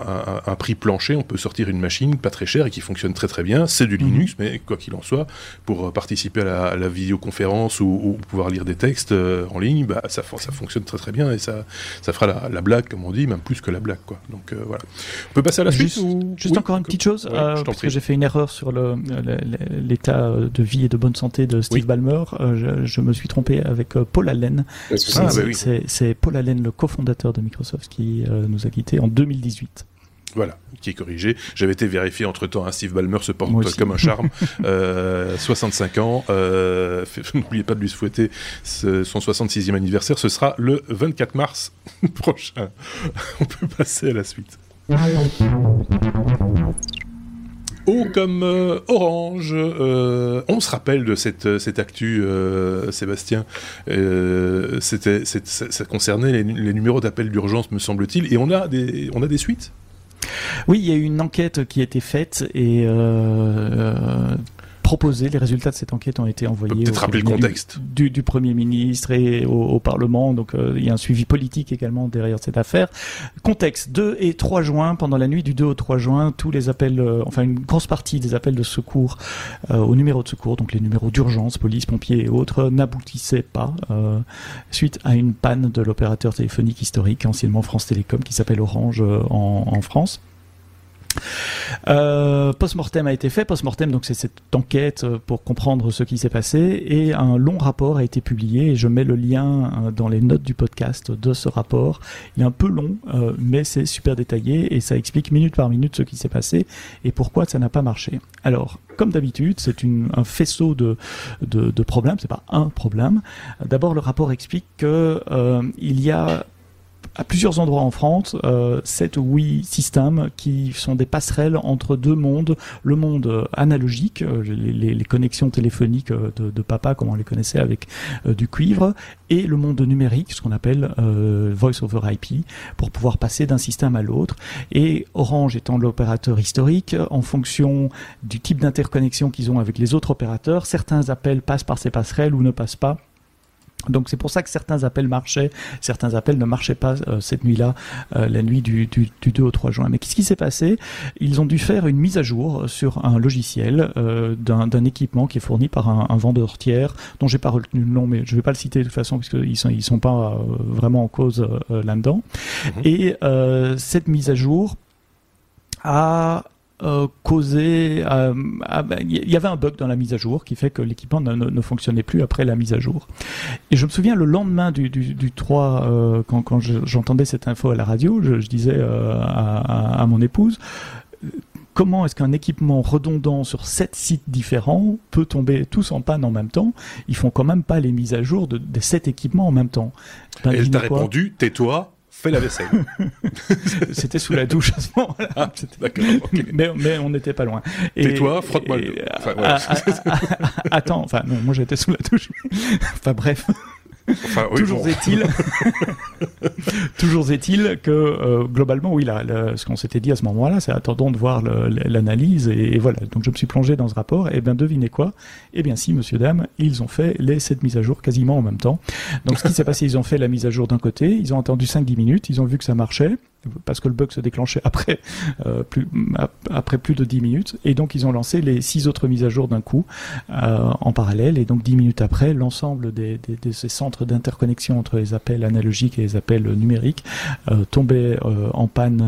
un, un prix plancher on peut sortir une machine pas très chère et qui fonctionne très très bien. C'est du mhm. Linux, mais quoi qu'il en soit, pour euh, participer à la, vidéoconférence ou, pouvoir lire des textes euh, en ligne, bah, ça, ça fonctionne très très bien et ça, ça fera la, blague, comme on dit, même plus que la blague. Quoi. Donc euh, voilà. On peut passer à la suite Juste, encore une petite chose, parce que j'ai fait une erreur sur l'état de vie et de bonne santé de Steve Ballmer. Je, me suis trompé avec Paul Allen. Ah, bah c'est Paul Allen, le cofondateur de Microsoft, qui nous a quittés en 2018. Voilà, qui est corrigé. J'avais été vérifié entre temps. Hein, Steve Ballmer se porte comme un charme. *laughs* euh, 65 ans. Euh, *laughs* N'oubliez pas de lui souhaiter son 66e anniversaire. Ce sera le 24 mars *laughs* prochain. On peut passer à la suite. O comme euh, Orange. Euh, on se rappelle de cette, cette actu, euh, Sébastien. C'était, ça concernait les, les numéros d'appel d'urgence, me semble-t-il. Et on a des, on a des suites? Oui, il y a eu une enquête qui a été faite et euh, proposé. Les résultats de cette enquête ont été envoyés au rappeler le contexte. Du, du, Premier ministre et au, Parlement. Donc euh, il y a un suivi politique également derrière cette affaire. Contexte 2 et 3 juin, pendant la nuit du 2 au 3 juin, tous les appels, euh, enfin une grosse partie des appels de secours euh, au numéro de secours, donc les numéros d'urgence, police, pompiers et autres, n'aboutissaient pas suite à une panne de l'opérateur téléphonique historique, anciennement France Télécom, qui s'appelle Orange en, en France. Euh, post-mortem a été fait. Post-mortem, donc c'est cette enquête euh, pour comprendre ce qui s'est passé et un long rapport a été publié je mets le lien euh, dans les notes du podcast de ce rapport. Il est un peu long, mais c'est super détaillé et ça explique minute par minute ce qui s'est passé et pourquoi ça n'a pas marché. Alors, comme d'habitude, c'est un faisceau de, de, de problèmes. C'est pas un problème. D'abord, le rapport explique que il y a à plusieurs endroits en France, euh, 7 ou 8 systèmes qui sont des passerelles entre deux mondes, le monde analogique, euh, les, connexions téléphoniques euh, de, papa comme on les connaissait avec euh, du cuivre, et le monde numérique, ce qu'on appelle Voice over IP, pour pouvoir passer d'un système à l'autre. Et Orange étant l'opérateur historique, en fonction du type d'interconnexion qu'ils ont avec les autres opérateurs, certains appels passent par ces passerelles ou ne passent pas Donc c'est pour ça que certains appels marchaient, certains appels ne marchaient pas euh, cette nuit-là, euh, la nuit du, du, du, 2 au 3 juin. Mais qu'est-ce qui s'est passé? Ils ont dû faire une mise à jour sur un logiciel euh, d'un équipement qui est fourni par un, un vendeur tiers, dont j'ai pas retenu le nom, mais je vais pas le citer de toute façon puisqu'ils sont ils sont pas vraiment en cause là-dedans. Mhm. Et cette mise à jour a euh, causé. Euh, ben, il y avait un bug dans la mise à jour qui fait que l'équipement ne, ne, fonctionnait plus après la mise à jour. Et je me souviens le lendemain du, du, du 3, euh, quand, quand j'entendais cette info à la radio, je, je disais à, à, mon épouse comment est-ce qu'un équipement redondant sur sept sites différents peut tomber tous en panne en même temps? Ils font quand même pas les mises à jour de, de sept équipements en même temps. Ben, Elle t'a répondu, tais-toi, fais la vaisselle. *laughs* C'était sous la douche à ce moment-là. Ah, d'accord. *laughs* Mais, mais, on n'était pas loin. Tais-toi, frotte-moi le enfin. Attends, enfin, non, moi j'étais sous la douche. *laughs* enfin bref toujours est-il, *laughs* toujours est-il que euh, globalement, oui, là, ce qu'on s'était dit à ce moment-là, c'est attendons de voir l'analyse et, voilà. Donc je me suis plongé dans ce rapport. Et bien devinez quoi? Eh bien si, monsieur dame, ils ont fait les sept mises à jour quasiment en même temps. Donc ce qui s'est passé, ils ont fait la mise à jour d'un côté, ils ont attendu 5-10 minutes, ils ont vu que ça marchait parce que le bug se déclenchait après, euh, plus, après plus de 10 minutes. Et donc, ils ont lancé les six autres mises à jour d'un coup euh, en parallèle. Et donc, 10 minutes après, l'ensemble de ces centres d'interconnexion entre les appels analogiques et les appels numériques euh, tombaient euh, en panne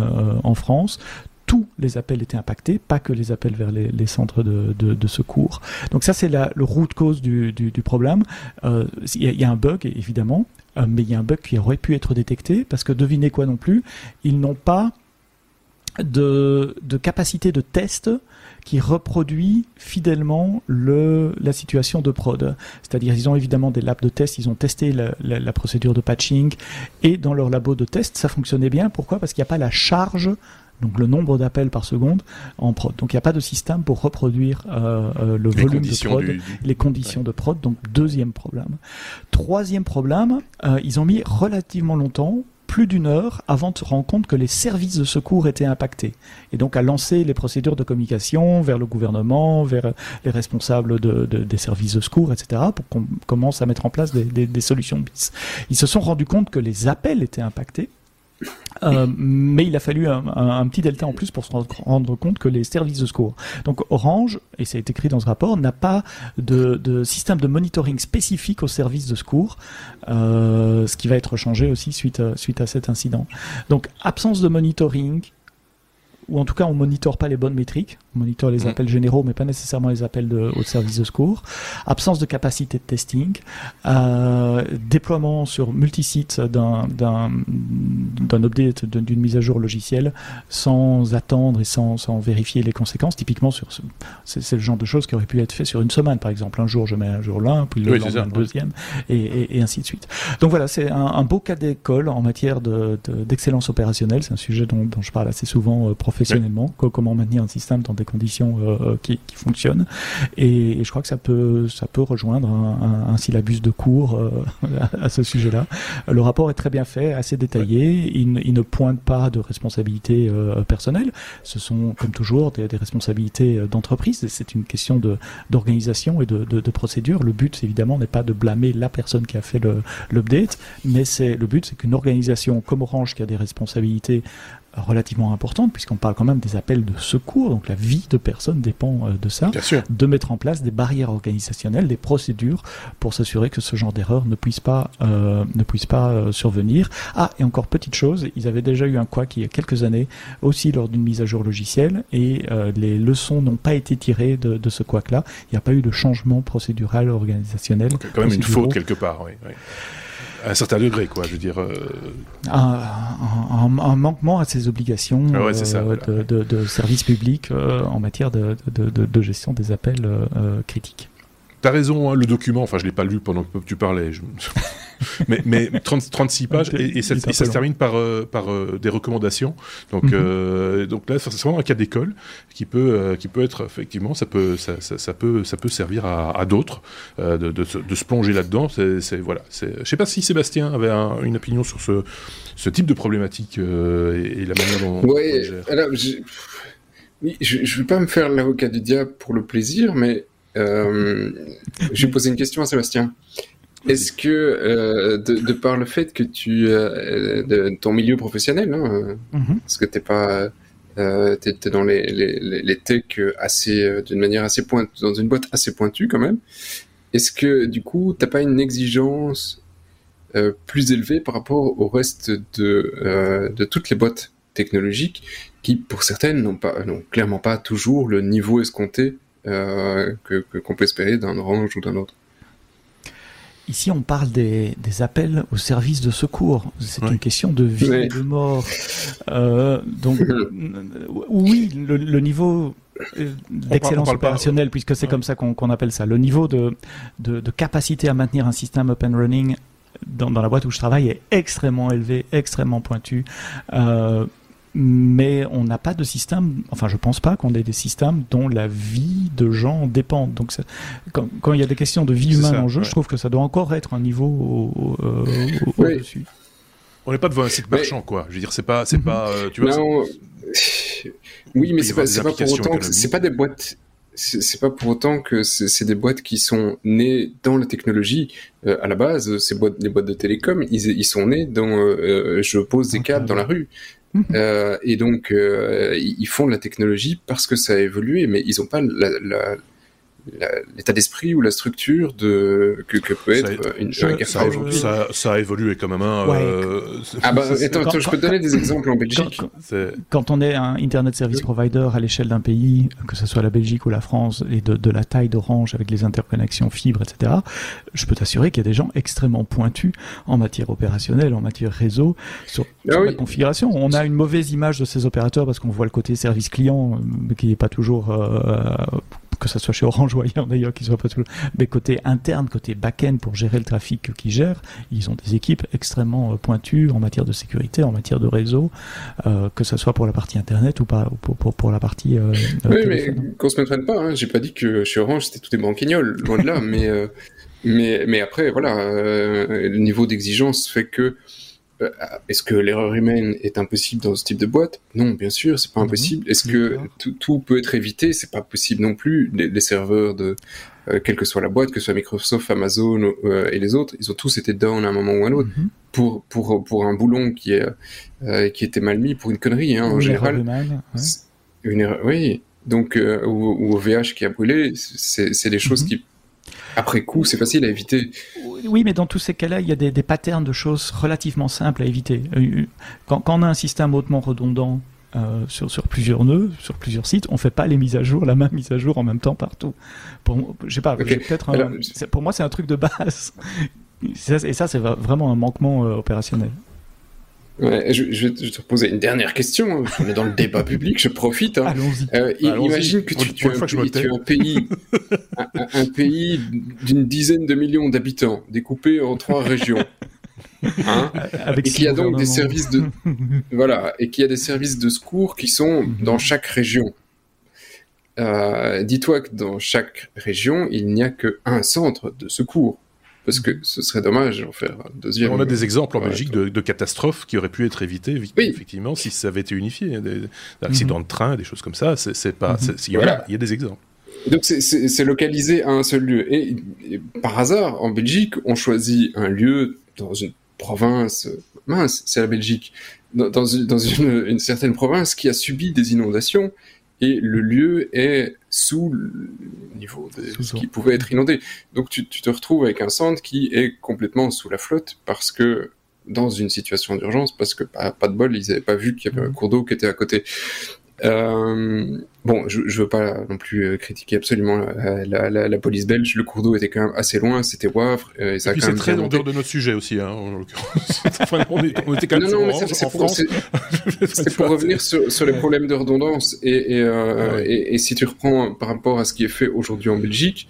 en France tous les appels étaient impactés, pas que les appels vers les, centres de, secours. Donc ça, c'est le root cause du, problème. Il y, a un bug, évidemment. Euh, mais il y a un bug qui aurait pu être détecté parce que devinez quoi non plus, ils n'ont pas de, de, capacité de test qui reproduit fidèlement le, la situation de prod. C'est-à-dire, ils ont évidemment des labs de test, ils ont testé la, la, la, procédure de patching, et dans leur labo de test, ça fonctionnait bien. Pourquoi? Parce qu'il n'y a pas la charge donc le nombre d'appels par seconde en prod. Donc il n'y a pas de système pour reproduire euh, euh le les volume de prod, les conditions de prod. Donc deuxième problème. Troisième problème, euh, ils ont mis relativement longtemps plus d'une heure avant de se rendre compte que les services de secours étaient impactés. Et donc à lancer les procédures de communication vers le gouvernement, vers les responsables de, de, des services de secours, etc., pour qu'on commence à mettre en place des, des, des solutions bis. Ils se sont rendus compte que les appels étaient impactés euh, mais il a fallu un, petit delta en plus pour se rendre compte que les services de secours. Donc Orange, et c'est écrit dans ce rapport, n'a pas de, système de monitoring spécifique aux services de secours, euh, ce qui va être changé aussi suite suite à cet incident. Donc absence de monitoring, ou en tout cas on monitore pas les bonnes métriques, on monitore les mmh. appels généraux mais pas nécessairement les appels de, au service de secours, absence de capacité de testing, euh, déploiement sur multisites d'un d'un update d'une mise à jour logicielle sans attendre et sans, sans vérifier les conséquences. Typiquement sur c'est le genre de choses qui aurait pu être fait sur une semaine par exemple. Un jour je mets un jour l'un, puis le lendemain le deuxième et, et, et, ainsi de suite. Donc voilà, c'est un, un, beau cas d'école en matière d'excellence de, opérationnelle. C'est un sujet dont, dont, je parle assez souvent euh, professionnellement, oui. comment maintenir un système dans des conditions euh, euh, qui, qui, fonctionnent. Et, et, je crois que ça peut, ça peut rejoindre un, un, un syllabus de cours euh, à, *laughs* à, ce sujet-là. Le rapport est très bien fait, assez détaillé. Il, il, ne pointe pas de responsabilité euh, personnelle. Ce sont, comme toujours, des, des responsabilités d'entreprise. C'est une question d'organisation et de, de, de, procédure. Le but, évidemment, n'est pas de blâmer la personne qui a fait l'update, mais c'est le but, c'est qu'une organisation comme Orange qui a des responsabilités relativement importante, puisqu'on parle quand même des appels de secours, donc la vie de personnes dépend euh, de ça, de mettre en place des barrières organisationnelles, des procédures pour s'assurer que ce genre d'erreur ne puisse pas, euh, ne puisse pas euh, survenir. Ah, et encore petite chose, ils avaient déjà eu un quoi il y a quelques années, aussi lors d'une mise à jour logicielle, et euh, les leçons n'ont pas été tirées de, de ce couac-là. Il n'y a pas eu de changement procédural organisationnel. Donc, quand même une faute quelque part, oui. oui à un certain degré, quoi. Je veux dire. Euh... Un, un, un, manquement à ses obligations ah ouais, ça, euh, voilà. de, de, de, service public euh, en matière de, de, gestion des appels critiques. T'as raison, hein, le document, enfin je l'ai pas lu pendant que tu parlais, je... *laughs* mais, mais 30, 36 pages et, et, ça, et ça se termine par, euh, par euh, des recommandations. Donc, mm -hmm. euh, donc là, c'est vraiment un cas d'école qui peut, euh, qui peut être effectivement, ça peut, ça, ça, ça peut, ça peut servir à, à d'autres euh, de, de, de, se plonger là-dedans. C'est voilà. Je sais pas si Sébastien avait un, une opinion sur ce, ce type de problématique euh, et, et, la manière dont. Ouais. Alors, je... Oui, je ne vais pas me faire l'avocat du diable pour le plaisir, mais j'ai posé une question à Sébastien. Est-ce que, euh, de, par le fait que tu, euh, de ton milieu professionnel, hein, mm-hmm. parce que t'es pas, euh, t'es, dans les, les, les techs assez, d'une manière assez pointue, dans une boîte assez pointue quand même. Est-ce que du coup, t'as pas une exigence plus élevée par rapport au reste de, de toutes les boîtes technologiques qui, pour certaines, n'ont pas, n'ont clairement pas toujours le niveau escompté que, qu'on peut espérer d'un Orange ou d'un autre. Ici, on parle des, appels au service de secours. C'est une question de vie et de mort. Euh, donc, *laughs* oui, le, niveau euh, d'excellence opérationnelle, puisque c'est comme ça qu'on appelle ça, le niveau de, de, capacité à maintenir un système up and running dans, dans, la boîte où je travaille est extrêmement élevé, extrêmement pointu. Euh, mais on n'a pas de système, enfin je pense pas qu'on ait des systèmes dont la vie de gens dépend. Donc quand, quand, il y a des questions de vie humaine en jeu, je trouve que ça doit encore être un niveau au-dessus. On n'est pas devant un site marchand, quoi. Je veux dire, c'est pas, c'est pas, euh, tu vois. Oui, mais c'est pas, pas pour autant que c'est pas des boîtes c'est pas pour autant que c'est des boîtes qui sont nées dans la technologie. Euh, à la base, ces boîtes, les boîtes de télécom, ils, ils sont nés dans euh, je pose des câbles dans la rue. Mhm. Euh, et donc, euh, ils font de la technologie parce que ça a évolué, mais ils n'ont pas la, la, l'état d'esprit ou la structure de que, que peut être une, un ça, aujourd'hui. Ça, ça, a évolué quand même. Hein, euh, ah bah, attends, je peux te donner des exemples en Belgique. Quand, on est un Internet Service Provider à l'échelle d'un pays, que ce soit la Belgique ou la France, et de, de la taille d'Orange avec les interconnexions fibres, etc., je peux t'assurer qu'il y a des gens extrêmement pointus en matière opérationnelle, en matière réseau, sur, ah la configuration. On a une mauvaise image de ces opérateurs parce qu'on voit le côté service client euh, qui n'est pas toujours euh, que ce soit chez Orange ou ailleurs d'ailleurs, qu'ils soient pas toujours. Mais côté interne, côté back-end pour gérer le trafic qu'ils gèrent, ils ont des équipes extrêmement euh, pointues en matière de sécurité, en matière de réseau, euh, que ce soit pour la partie internet ou pas pour, pour, pour la partie. Euh, oui, mais qu'on se méprenne pas. Hein. J'ai pas dit que chez Orange c'était tout des branquignoles, loin de là. *laughs* mais mais mais après voilà, le niveau d'exigence fait que est-ce que l'erreur humaine est impossible dans ce type de boîte? Non, bien sûr, c'est pas mhm. impossible. Est-ce que tout, peut être évité? C'est pas possible non plus. Les, serveurs de euh, quelle que soit la boîte, que ce soit Microsoft, Amazon euh, et les autres, ils ont tous été down à un moment ou à un autre mhm. pour pour pour un boulon qui est qui était mal mis pour une connerie hein, en général. Une erreur, oui. Donc ou, au VH qui a brûlé, c'est des choses mhm. qui après coup, c'est facile à éviter. Oui, mais dans tous ces cas-là, il y a des, des, patterns de choses relativement simples à éviter. Euh, quand, quand on a un système hautement redondant euh, sur, sur, plusieurs nœuds, sur plusieurs sites, on fait pas les mises à jour, la même mise à jour en même temps partout. Pour, je sais pas, peut-être pour moi c'est un truc de base. *laughs* Et ça, c'est vraiment un manquement euh, opérationnel. Ouais, je, je, vais te poser une dernière question. Hein. On est dans le débat public, je profite. Hein. Euh, imagine que tu, tu, un pays, tu un pays, un, pays d'une dizaine de millions d'habitants, découpé en trois régions. Hein, *laughs* et qui a donc des services de *laughs* voilà et qui a des services de secours qui sont mhm. dans chaque région. Euh, Dis-toi que dans chaque région, il n'y a qu'un centre de secours parce que ce serait dommage d'en faire un deuxième. On a des exemples en Belgique de, catastrophes qui auraient pu être évitées, effectivement, si ça avait été unifié. Des, accidents de train, des choses comme ça. C'est pas. Mhm. Il y, a des exemples. Donc c'est localisé à un seul lieu. Et, par hasard, en Belgique, on choisit un lieu dans une province mince, c'est la Belgique, dans, une, une, certaine province qui a subi des inondations et le lieu est sous le niveau de ce qui pouvait être inondé. Donc tu, te retrouves avec un centre qui est complètement sous la flotte parce que dans une situation d'urgence, parce que pas, pas de bol, ils n'avaient pas vu qu'il y avait un mmh. cours d'eau qui était à côté. Euh, bon, je, je veux pas non plus euh, critiquer absolument la, la, la, police belge. Le cours d'eau était quand même assez loin, c'était Wavre. Euh, et, ça et puis c'est très en dehors de notre sujet aussi, hein, en l'occurrence. *laughs* enfin, on, était quand même non, non, mais c'est pour, *laughs* pour revenir sur, sur, les problèmes de redondance. Et, et, euh, et, si tu reprends par rapport à ce qui est fait aujourd'hui en Belgique,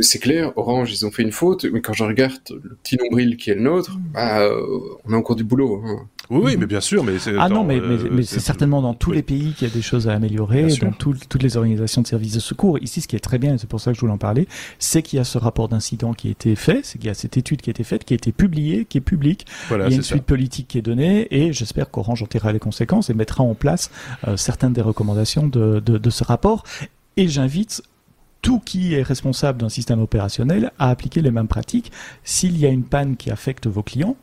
c'est clair, Orange, ils ont fait une faute, mais quand je regarde le petit nombril qui est le nôtre, mmh. bah, euh, on a encore du boulot. Hein. Oui, oui, mais bien sûr, mais c'est. Ah non, mais, mais, c'est certainement dans tous les pays qu'il y a des choses à améliorer, dans toutes les organisations de services de secours. Ici, ce qui est très bien, c'est pour ça que je voulais en parler, c'est qu'il y a ce rapport d'incident qui a été fait, c'est qu'il y a cette étude qui a été faite, qui a été publiée, qui est publique. il y a une suite politique qui est donnée, et j'espère qu'Orange en tirera les conséquences et mettra en place euh, certaines des recommandations de, de, de ce rapport. Et j'invite tout qui est responsable d'un système opérationnel a appliqué les mêmes pratiques. S'il y a une panne qui affecte vos clients,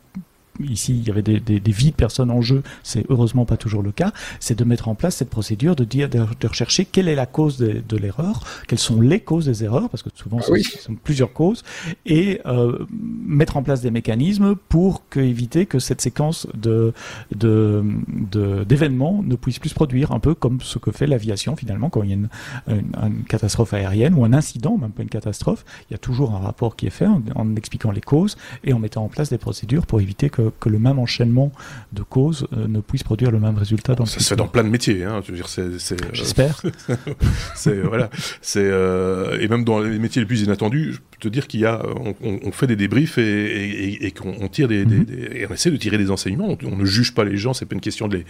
ici il y avait des, des, des, vies de personnes en jeu, c'est heureusement pas toujours le cas, c'est de mettre en place cette procédure de dire de, rechercher quelle est la cause de, de l'erreur, quelles sont les causes des erreurs, parce que souvent ah ce sont plusieurs causes, et euh, mettre en place des mécanismes pour que, éviter que cette séquence de d'événements ne puisse plus se produire, un peu comme ce que fait l'aviation finalement quand il y a une, une, catastrophe aérienne ou un incident, même pas une catastrophe, il y a toujours un rapport qui est fait en, en expliquant les causes et en mettant en place des procédures pour éviter que que, le même enchaînement de causes euh, ne puisse produire le même résultat dans Ça se fait dans plein de métiers, hein, je veux dire, c'est... Euh, J'espère. *laughs* c'est, voilà, c'est... Euh, et même dans les métiers les plus inattendus, je peux te dire qu'il y a... On, fait des débriefs et, et, qu'on tire des, mhm. des, Et on essaie de tirer des enseignements, on, ne juge pas les gens, c'est pas une question de les,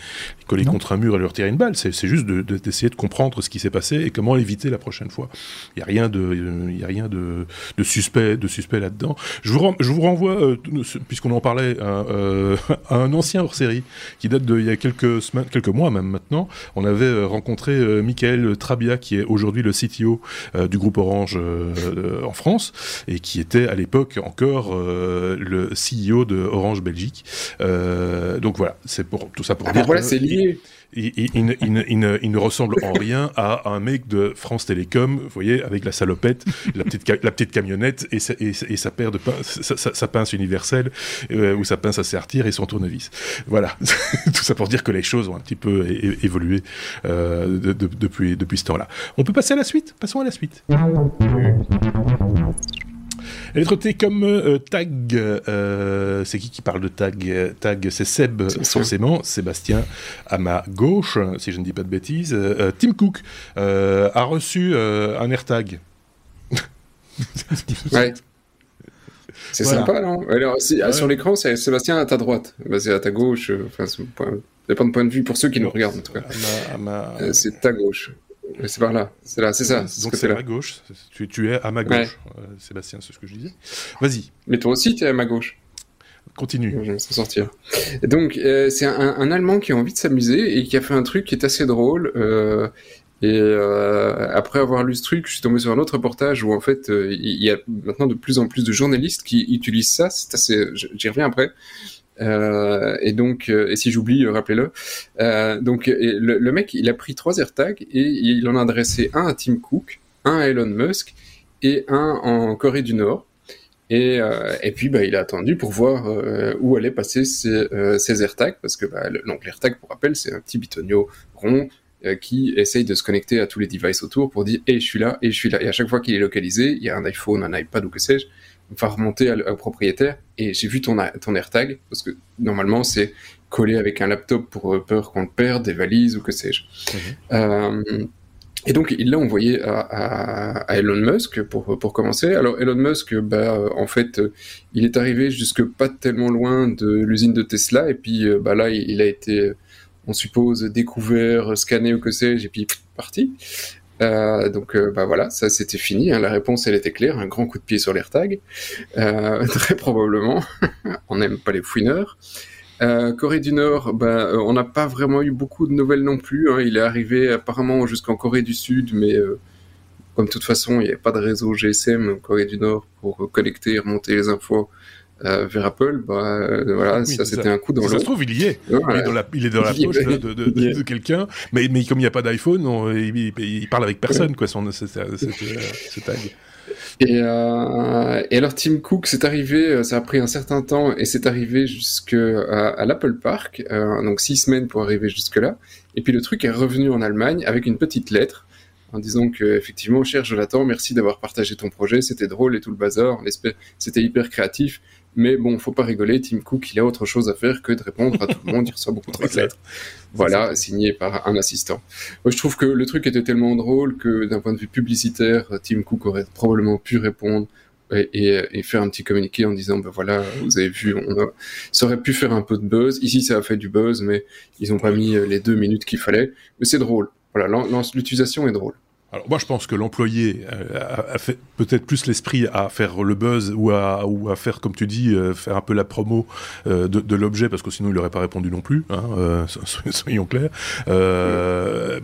coller contre un mur et leur tirer une balle, c'est, juste d'essayer de, de, comprendre ce qui s'est passé et comment l'éviter la prochaine fois. Il n'y a rien de... Il y a rien de, de suspect, de suspect là-dedans. Je vous, je vous renvoie, puisqu'on en parlait, euh, *laughs* un ancien hors-série qui date de il y a quelques semaines, quelques mois même maintenant. On avait euh, rencontré euh, Michael Trabia qui est aujourd'hui le CTO du groupe Orange en France et qui était à l'époque encore le CEO de Orange Belgique. donc voilà, c'est pour tout ça pour ah, dire. Voilà, c'est lié il, ne ressemble en rien à un mec de France Télécom, vous voyez, avec la salopette, la petite, camionnette et sa, paire de pince, universelle, euh, ou sa pince à sertir et son tournevis. Voilà. *laughs* Tout ça pour dire que les choses ont un petit peu évolué euh, depuis ce temps-là. On peut passer à la suite? Passons à la suite. Lettre T comme euh, tag. Euh, c'est qui qui parle de tag Tag, c'est Seb, forcément. Sébastien, à ma gauche, si je ne dis pas de bêtises. Euh, Tim Cook a reçu un AirTag. *laughs* ouais. C'est sympa, non? Alors, Sur l'écran, c'est Sébastien à ta droite. Bah, c'est à ta gauche. Enfin, c'est pas de point de vue pour ceux qui nous regardent, en tout cas. C'est ta gauche. C'est par là, c'est là, c'est ça. Donc c'est à gauche, tu, tu, es à ma gauche, euh, Sébastien, c'est ce que je disais. Vas-y. Mais toi aussi, tu es à ma gauche. Continue. Je vais s'en sortir. donc, euh, c'est un, Allemand qui a envie de s'amuser et qui a fait un truc qui est assez drôle. Euh, et après avoir lu ce truc, je suis tombé sur un autre reportage où en fait, il y a maintenant de plus en plus de journalistes qui utilisent ça. C'est assez, j'y reviens après. Euh, et donc, euh, et si j'oublie, euh, rappelez-le. Donc, le, le, mec, il a pris trois AirTags et il en a adressé un à Tim Cook, un à Elon Musk et un en Corée du Nord. Et, et puis, bah, il a attendu pour voir où allaient passer ces, ces AirTags, parce que bah, donc l'AirTag, pour rappel, c'est un petit bitonio rond qui essaye de se connecter à tous les devices autour pour dire, et je suis là, et je suis là. Et à chaque fois qu'il est localisé, il y a un iPhone, un iPad ou que sais-je, va remonter au propriétaire et j'ai vu ton, ton AirTag parce que normalement c'est collé avec un laptop pour euh, peur qu'on le perde, des valises ou que sais-je. Mhm. Euh, et donc il l'a envoyé à, à, Elon Musk pour, pour commencer. Alors Elon Musk, bah, en fait, il est arrivé jusque pas tellement loin de l'usine de Tesla et puis bah, là il, a été, on suppose, découvert, scanné ou que sais-je et puis parti. Euh, donc euh, bah voilà, ça c'était fini. Hein. la réponse elle était claire, un grand coup de pied sur l'AirTag, euh, *laughs* très probablement. *laughs* on n'aime pas les fouineurs. Euh, Corée du Nord, bah, on n'a pas vraiment eu beaucoup de nouvelles non plus. Hein. il est arrivé apparemment jusqu'en Corée du Sud, mais comme de toute façon il n'y avait pas de réseau GSM en Corée du Nord pour connecter et remonter les infos euh, vers Apple, bah, euh, voilà, ça c'était un coup dans l'eau. Ça se trouve, il y est. il, est dans la, il est dans la *laughs* poche de, de, de, de quelqu'un, mais, mais comme il n'y a pas d'iPhone, il, il, parle avec personne, quoi, son, ce, ce, tag. Et, euh, et, alors Tim Cook, c'est arrivé, euh, ça a pris un certain temps et c'est arrivé jusque à, à l'Apple Park, euh, donc six semaines pour arriver jusque là. Et puis le truc est revenu en Allemagne avec une petite lettre en disant que effectivement, cher Jonathan, merci d'avoir partagé ton projet, c'était drôle et tout le bazar, c'était hyper créatif. Mais bon, faut pas rigoler, Tim Cook, il a autre chose à faire que de répondre à tout le monde, il reçoit beaucoup de *laughs* lettres. Voilà, signé par un assistant. Moi, je trouve que le truc était tellement drôle que d'un point de vue publicitaire, Tim Cook aurait probablement pu répondre et, faire un petit communiqué en disant, ben voilà, vous avez vu, on a... ça aurait pu faire un peu de buzz. Ici, ça a fait du buzz, mais ils ont pas mis les deux minutes qu'il fallait. Mais c'est drôle. Voilà, l'utilisation est drôle. Alors moi je pense que l'employé euh, a, fait peut-être plus l'esprit à faire le buzz ou à, faire comme tu dis euh, faire un peu la promo euh, de, l'objet parce que sinon il n'aurait pas répondu non plus hein, *laughs* soyons clairs.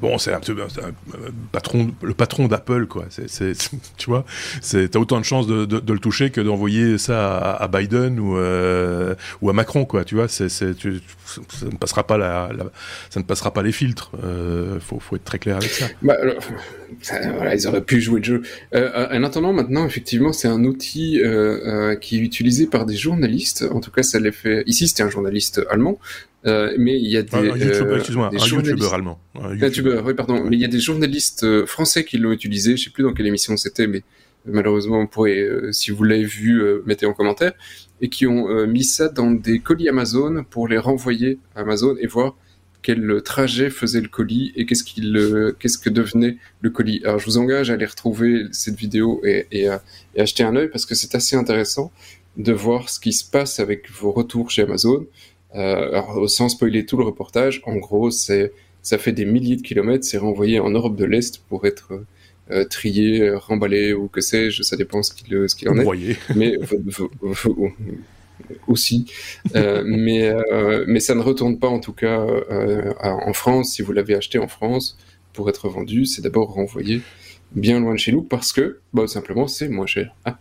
Bon c'est un, un, patron le patron d'Apple quoi. *laughs* Tu vois c'est t'as autant de chances de, le toucher que d'envoyer ça à, Biden ou à Macron quoi tu vois. Ça ne passera pas ça ne passera pas les filtres faut faut être très clair avec ça. Bah, voilà, ils auraient pu jouer le jeu. Euh, en attendant, maintenant, effectivement, c'est un outil euh, euh, qui est utilisé par des journalistes. En tout cas, ça l'est fait. Ici, c'était un journaliste allemand, mais il y a des, un, YouTuber, excuse-moi, un YouTuber allemand. Un YouTuber. oui, pardon. Mais il y a des journalistes français qui l'ont utilisé. Je sais plus dans quelle émission c'était, mais malheureusement, vous pourrez, si vous l'avez vu, mettez en commentaire, et qui ont mis ça dans des colis Amazon pour les renvoyer à Amazon et voir quel trajet faisait le colis et qu'est-ce qu'il, qu'est-ce que devenait le colis. Alors je vous engage à aller retrouver cette vidéo et, et, à, acheter un œil parce que c'est assez intéressant de voir ce qui se passe avec vos retours chez Amazon. Euh, alors, sans spoiler tout le reportage, en gros, c'est ça fait des milliers de kilomètres, c'est renvoyé en Europe de l'Est pour être euh, trié, remballé ou que sais-je, ça dépend ce qu'il, ce qu'il en est. Mais aussi, euh, *laughs* mais euh, mais ça ne retourne pas en tout cas euh, en France. Si vous l'avez acheté en France pour être vendu, c'est d'abord renvoyé bien loin de chez nous parce que, bah, simplement, c'est moins cher. Ah.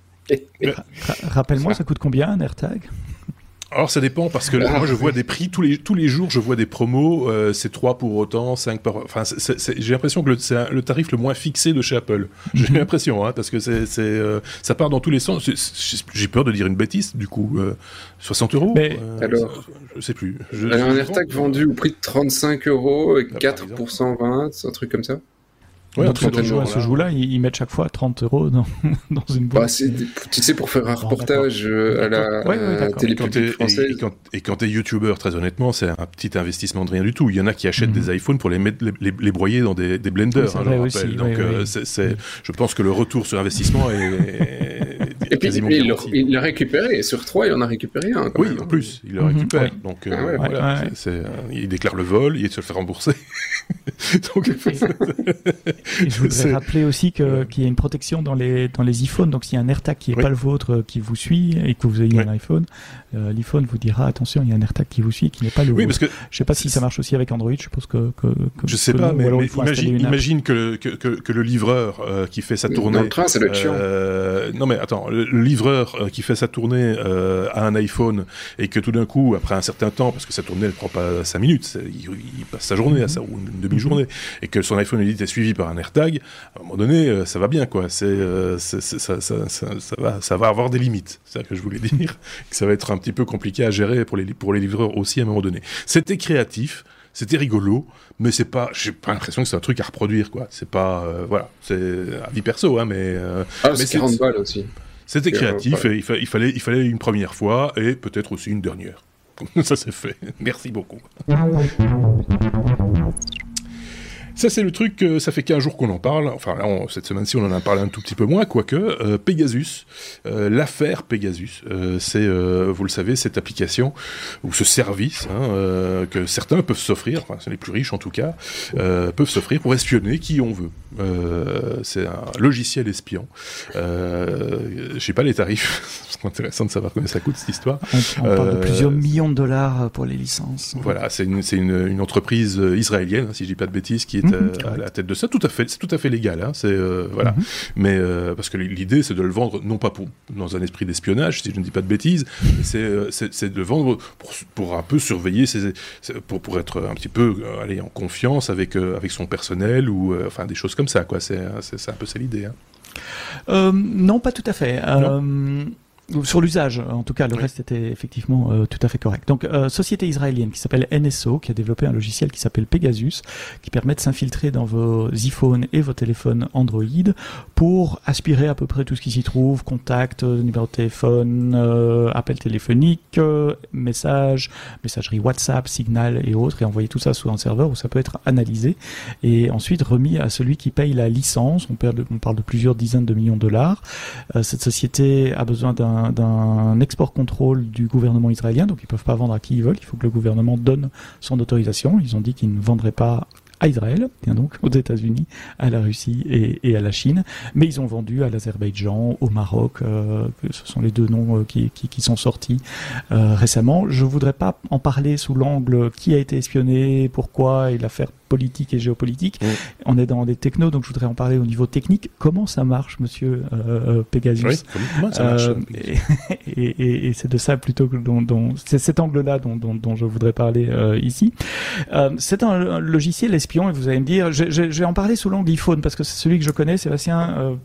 Rappelle-moi, ça coûte combien un AirTag? Alors ça dépend parce que moi je vois des prix. Tous les tous les jours je vois des promos. Euh, c'est 3 pour autant 5 par enfin j'ai l'impression que c'est le tarif le moins fixé de chez Apple. J'ai mhm. l'impression hein, parce que c'est euh, ça part dans tous les sens. J'ai peur de dire une bêtise du coup 60 euh, euros mais alors je sais plus. Un AirTag vendu au prix de 35 euros et 4 pour 120 un truc comme ça Ouais, Donc, quand on à ce jeu-là, ils, mettent chaque fois 30 euros dans, *laughs* dans une boîte. Bah, tu sais, pour faire un reportage euh, à la, ouais, télé française. Et quand, et quand t'es youtubeur, très honnêtement, c'est un petit investissement de rien du tout. Il y en a qui achètent mhm. des iPhones pour les, mettre, les, les, broyer dans des, des blenders, hein, je rappelle. Donc, euh, c'est, je pense que le retour sur investissement est, *laughs* et puis, il l'a récupéré. Sur trois, il en a récupéré un. oui, en plus, il le récupère. Donc, euh, ah voilà, euh, il déclare le vol, il se le fait rembourser. *laughs* donc, *laughs* je voudrais rappeler aussi qu'il y a une protection dans les, dans les iPhones. Donc, s'il y a un AirTag qui n'est pas le vôtre euh, qui vous suit et que vous ayez un iPhone, l'iPhone vous dira attention, il y a un AirTag qui vous suit qui n'est pas le oui, vôtre. Parce que je sais pas si ça marche aussi avec Android. Je suppose que. que, que je sais pas, mais, imagine, imagine que, que, que, le livreur qui fait sa tournée. Dans le train, c'est le chiant. non, mais attends, le livreur euh, qui fait sa tournée euh, à un iPhone et que tout d'un coup, après un certain temps, parce que sa tournée elle prend pas 5 minutes, il, passe sa journée à ça, ou une demi-journée, et que son iPhone est suivi par un AirTag, à un moment donné, euh, ça va bien, quoi. C'est, ça, ça, ça, ça, va, ça va avoir des limites. C'est ça que je voulais *laughs* dire. que ça va être un petit peu compliqué à gérer pour les, pour les livreurs aussi à un moment donné. C'était créatif c'était rigolo, mais c'est pas, j'ai pas l'impression que c'est un truc à reproduire, quoi. C'est pas, voilà, c'est à vie perso, hein, mais. ah, c'est 40 balles aussi. C'était créatif et il, fallait, il fallait une première fois et peut-être aussi une dernière. *laughs* Ça s'est fait. Merci beaucoup. Ça, c'est le truc, ça fait 15 jours qu'on en parle. Enfin, là, cette semaine-ci, on en a parlé un tout petit peu moins, quoique. Euh, Pegasus, euh, l'affaire Pegasus, euh, c'est, vous le savez, cette application ou ce service hein, que certains peuvent s'offrir, enfin, les plus riches en tout cas, peuvent s'offrir pour espionner qui on veut. c'est un logiciel espion. Je sais pas les tarifs. *laughs* c'est intéressant de savoir combien ça coûte cette histoire. On, parle de plusieurs millions de dollars pour les licences. Voilà, c'est une, une, une, entreprise israélienne, hein, si je dis pas de bêtises, qui est Mhm. à la tête de ça. Tout à fait, c'est tout à fait légal. Hein, c'est euh, voilà. Mhm. Mais euh, parce que l'idée, c'est de le vendre non pas pour dans un esprit d'espionnage, si je ne dis pas de bêtises, c'est euh, c'est de vendre pour, pour un peu surveiller, ses, pour pour être un petit peu aller en confiance avec avec son personnel ou enfin des choses comme ça. Quoi. C'est c'est un peu ça l'idée. Hein. non, pas tout à fait. Sur l'usage, en tout cas, le reste était effectivement euh, tout à fait correct. Donc, euh, société israélienne qui s'appelle NSO, qui a développé un logiciel qui s'appelle Pegasus, qui permet de s'infiltrer dans vos iPhones et vos téléphones Android pour aspirer à peu près tout ce qui s'y trouve, contact, euh, numéro de téléphone, appel téléphonique, message, messagerie WhatsApp, Signal et autres, et envoyer tout ça sur un serveur où ça peut être analysé et ensuite remis à celui qui paye la licence. On, on parle de plusieurs dizaines de millions de dollars. cette société a besoin d'un d'un export contrôle du gouvernement israélien, donc ils peuvent pas vendre à qui ils veulent. Il faut que le gouvernement donne son autorisation. Ils ont dit qu'ils ne vendraient pas à Israël, bien donc aux États-Unis, à la Russie et, à la Chine, mais ils ont vendu à l'Azerbaïdjan, au Maroc, euh, ce sont les deux noms euh, qui, qui, sont sortis euh, récemment. Je voudrais pas en parler sous l'angle qui a été espionné, pourquoi et l'affaire politique et géopolitique. On est dans des technos, donc je voudrais en parler au niveau technique. Comment ça marche, monsieur euh, Pegasus comment ça marche *laughs* Et, c'est de ça plutôt que dont, c'est cet angle-là dont, dont, je voudrais parler ici. c'est un, logiciel espion et vous allez me dire, je, vais en parler sous l'angle iPhone parce que c'est celui que je connais, Sébastien.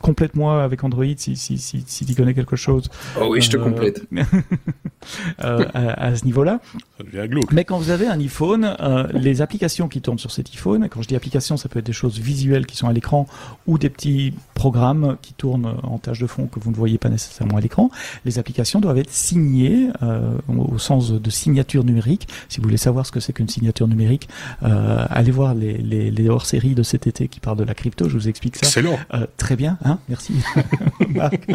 Complète-moi avec Android si, si, si, si tu connais quelque chose. Oh oui, je te euh, complète. *laughs* euh, à, ce niveau-là. Ça devient glauque. Mais quand vous avez un iPhone, euh, les applications qui tournent sur cet iPhone, quand je dis applications, ça peut être des choses visuelles qui sont à l'écran ou des petits programmes qui tournent en tâche de fond que vous ne voyez pas nécessairement à l'écran. Les applications doivent être signées euh, au sens de signature numérique. Si vous voulez savoir ce que c'est qu'une signature numérique, euh, allez voir les, les, les hors-séries de cet été qui parlent de la crypto. Je vous explique ça. Excellent. Euh, très bien, hein Merci, *laughs* Marc.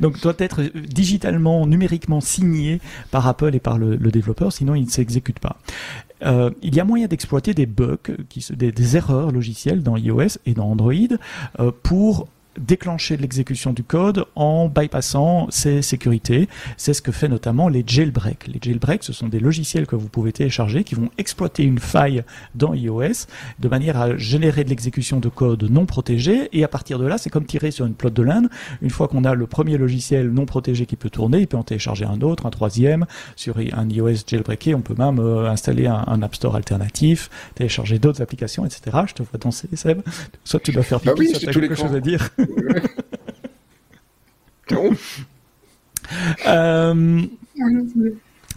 Donc doit être digitalement, numériquement signé par Apple et par le, développeur, sinon il ne s'exécute pas. Euh, il y a moyen d'exploiter des bugs, des, erreurs logicielles dans iOS et dans Android euh, pour déclencher l'exécution du code en bypassant ces sécurités. C'est ce que fait notamment les jailbreaks. Les jailbreaks, ce sont des logiciels que vous pouvez télécharger qui vont exploiter une faille dans iOS de manière à générer de l'exécution de code non protégé. Et à partir de là, c'est comme tirer sur une plotte de laine. Une fois qu'on a le premier logiciel non protégé qui peut tourner, il peut en télécharger un autre, un troisième. Sur un iOS jailbreaké, on peut même euh, installer un, App Store alternatif, télécharger d'autres applications, etc. Je te vois danser, Seb. Soit tu dois faire bah pipi, soit tu as quelque chose à dire. *laughs* euh,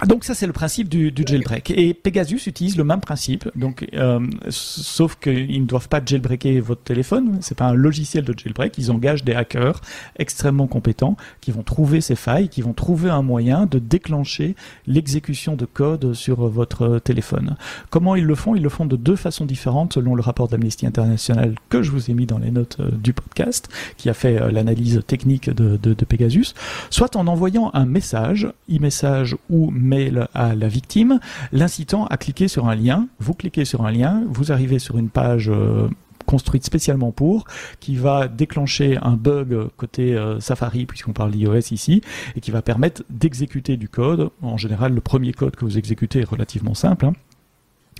donc ça c'est le principe du, du, jailbreak. Et Pegasus utilise le même principe. Donc euh, sauf qu'ils ne doivent pas jailbreaker votre téléphone. C'est pas un logiciel de jailbreak. Ils engagent des hackers extrêmement compétents qui vont trouver ces failles qui vont trouver un moyen de déclencher l'exécution de code sur votre téléphone. Comment ils le font? Ils le font de deux façons différentes selon le rapport d'Amnesty International que je vous ai mis dans les notes euh, du podcast qui a fait euh, l'analyse technique de, de, de Pegasus. Soit en envoyant un message e-message ou mail à la victime, l'incitant à cliquer sur un lien. Vous cliquez sur un lien, vous arrivez sur une page euh, construite spécialement pour, qui va déclencher un bug côté euh, Safari, puisqu'on parle d'iOS ici, et qui va permettre d'exécuter du code. En général, le premier code que vous exécutez est relativement simple. Hein.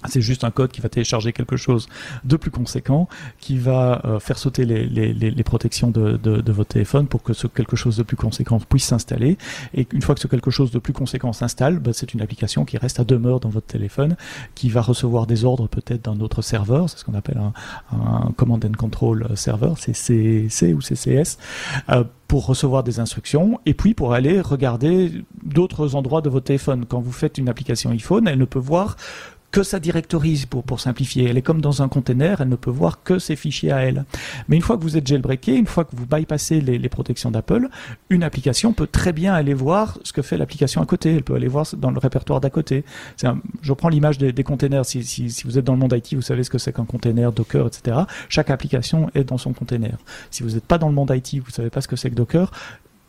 C'est juste un code qui va télécharger quelque chose de plus conséquent, qui va euh, faire sauter les, les, les protections de, de, de, votre téléphone pour que ce quelque chose de plus conséquent puisse s'installer. Et une fois que ce quelque chose de plus conséquent s'installe, bah, c'est une application qui reste à demeure dans votre téléphone, qui va recevoir des ordres peut-être d'un autre serveur, c'est ce qu'on appelle un, un, Command and Control Server, c'est C ou CCS, euh, pour recevoir des instructions et puis pour aller regarder d'autres endroits de votre téléphone. Quand vous faites une application iPhone, elle ne peut voir que sa directorise pour, simplifier. Elle est comme dans un container, elle ne peut voir que ses fichiers à elle. Mais une fois que vous êtes jailbreaké, une fois que vous bypassez les, protections d'Apple, une application peut très bien aller voir ce que fait l'application à côté. Elle peut aller voir dans le répertoire d'à côté. Je prends l'image des, containers. Si, vous êtes dans le monde IT, vous savez ce que c'est qu'un container, Docker, etc. Chaque application est dans son container. Si vous n'êtes pas dans le monde IT, vous savez pas ce que c'est que Docker,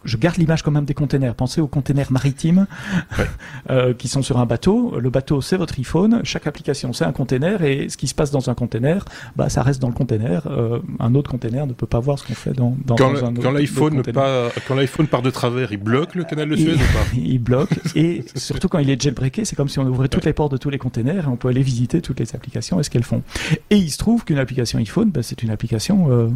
je garde l'image quand même des containers. Pensez aux containers maritimes *laughs* euh, qui sont sur un bateau. Le bateau, c'est votre iPhone. Chaque application, c'est un container. Et ce qui se passe dans un container, bah, ça reste dans le container. Euh, un autre container ne peut pas voir ce qu'on fait dans, dans, quand un autre Quand l'iPhone quand l'iPhone part de travers, il bloque le canal de Suez il, ou pas? *laughs* Il bloque. et surtout quand il est jailbreaké, c'est comme si on ouvrait toutes les portes de tous les containers et on peut aller visiter toutes les applications et ce qu'elles font. Et il se trouve qu'une application iPhone, bah, c'est une application euh,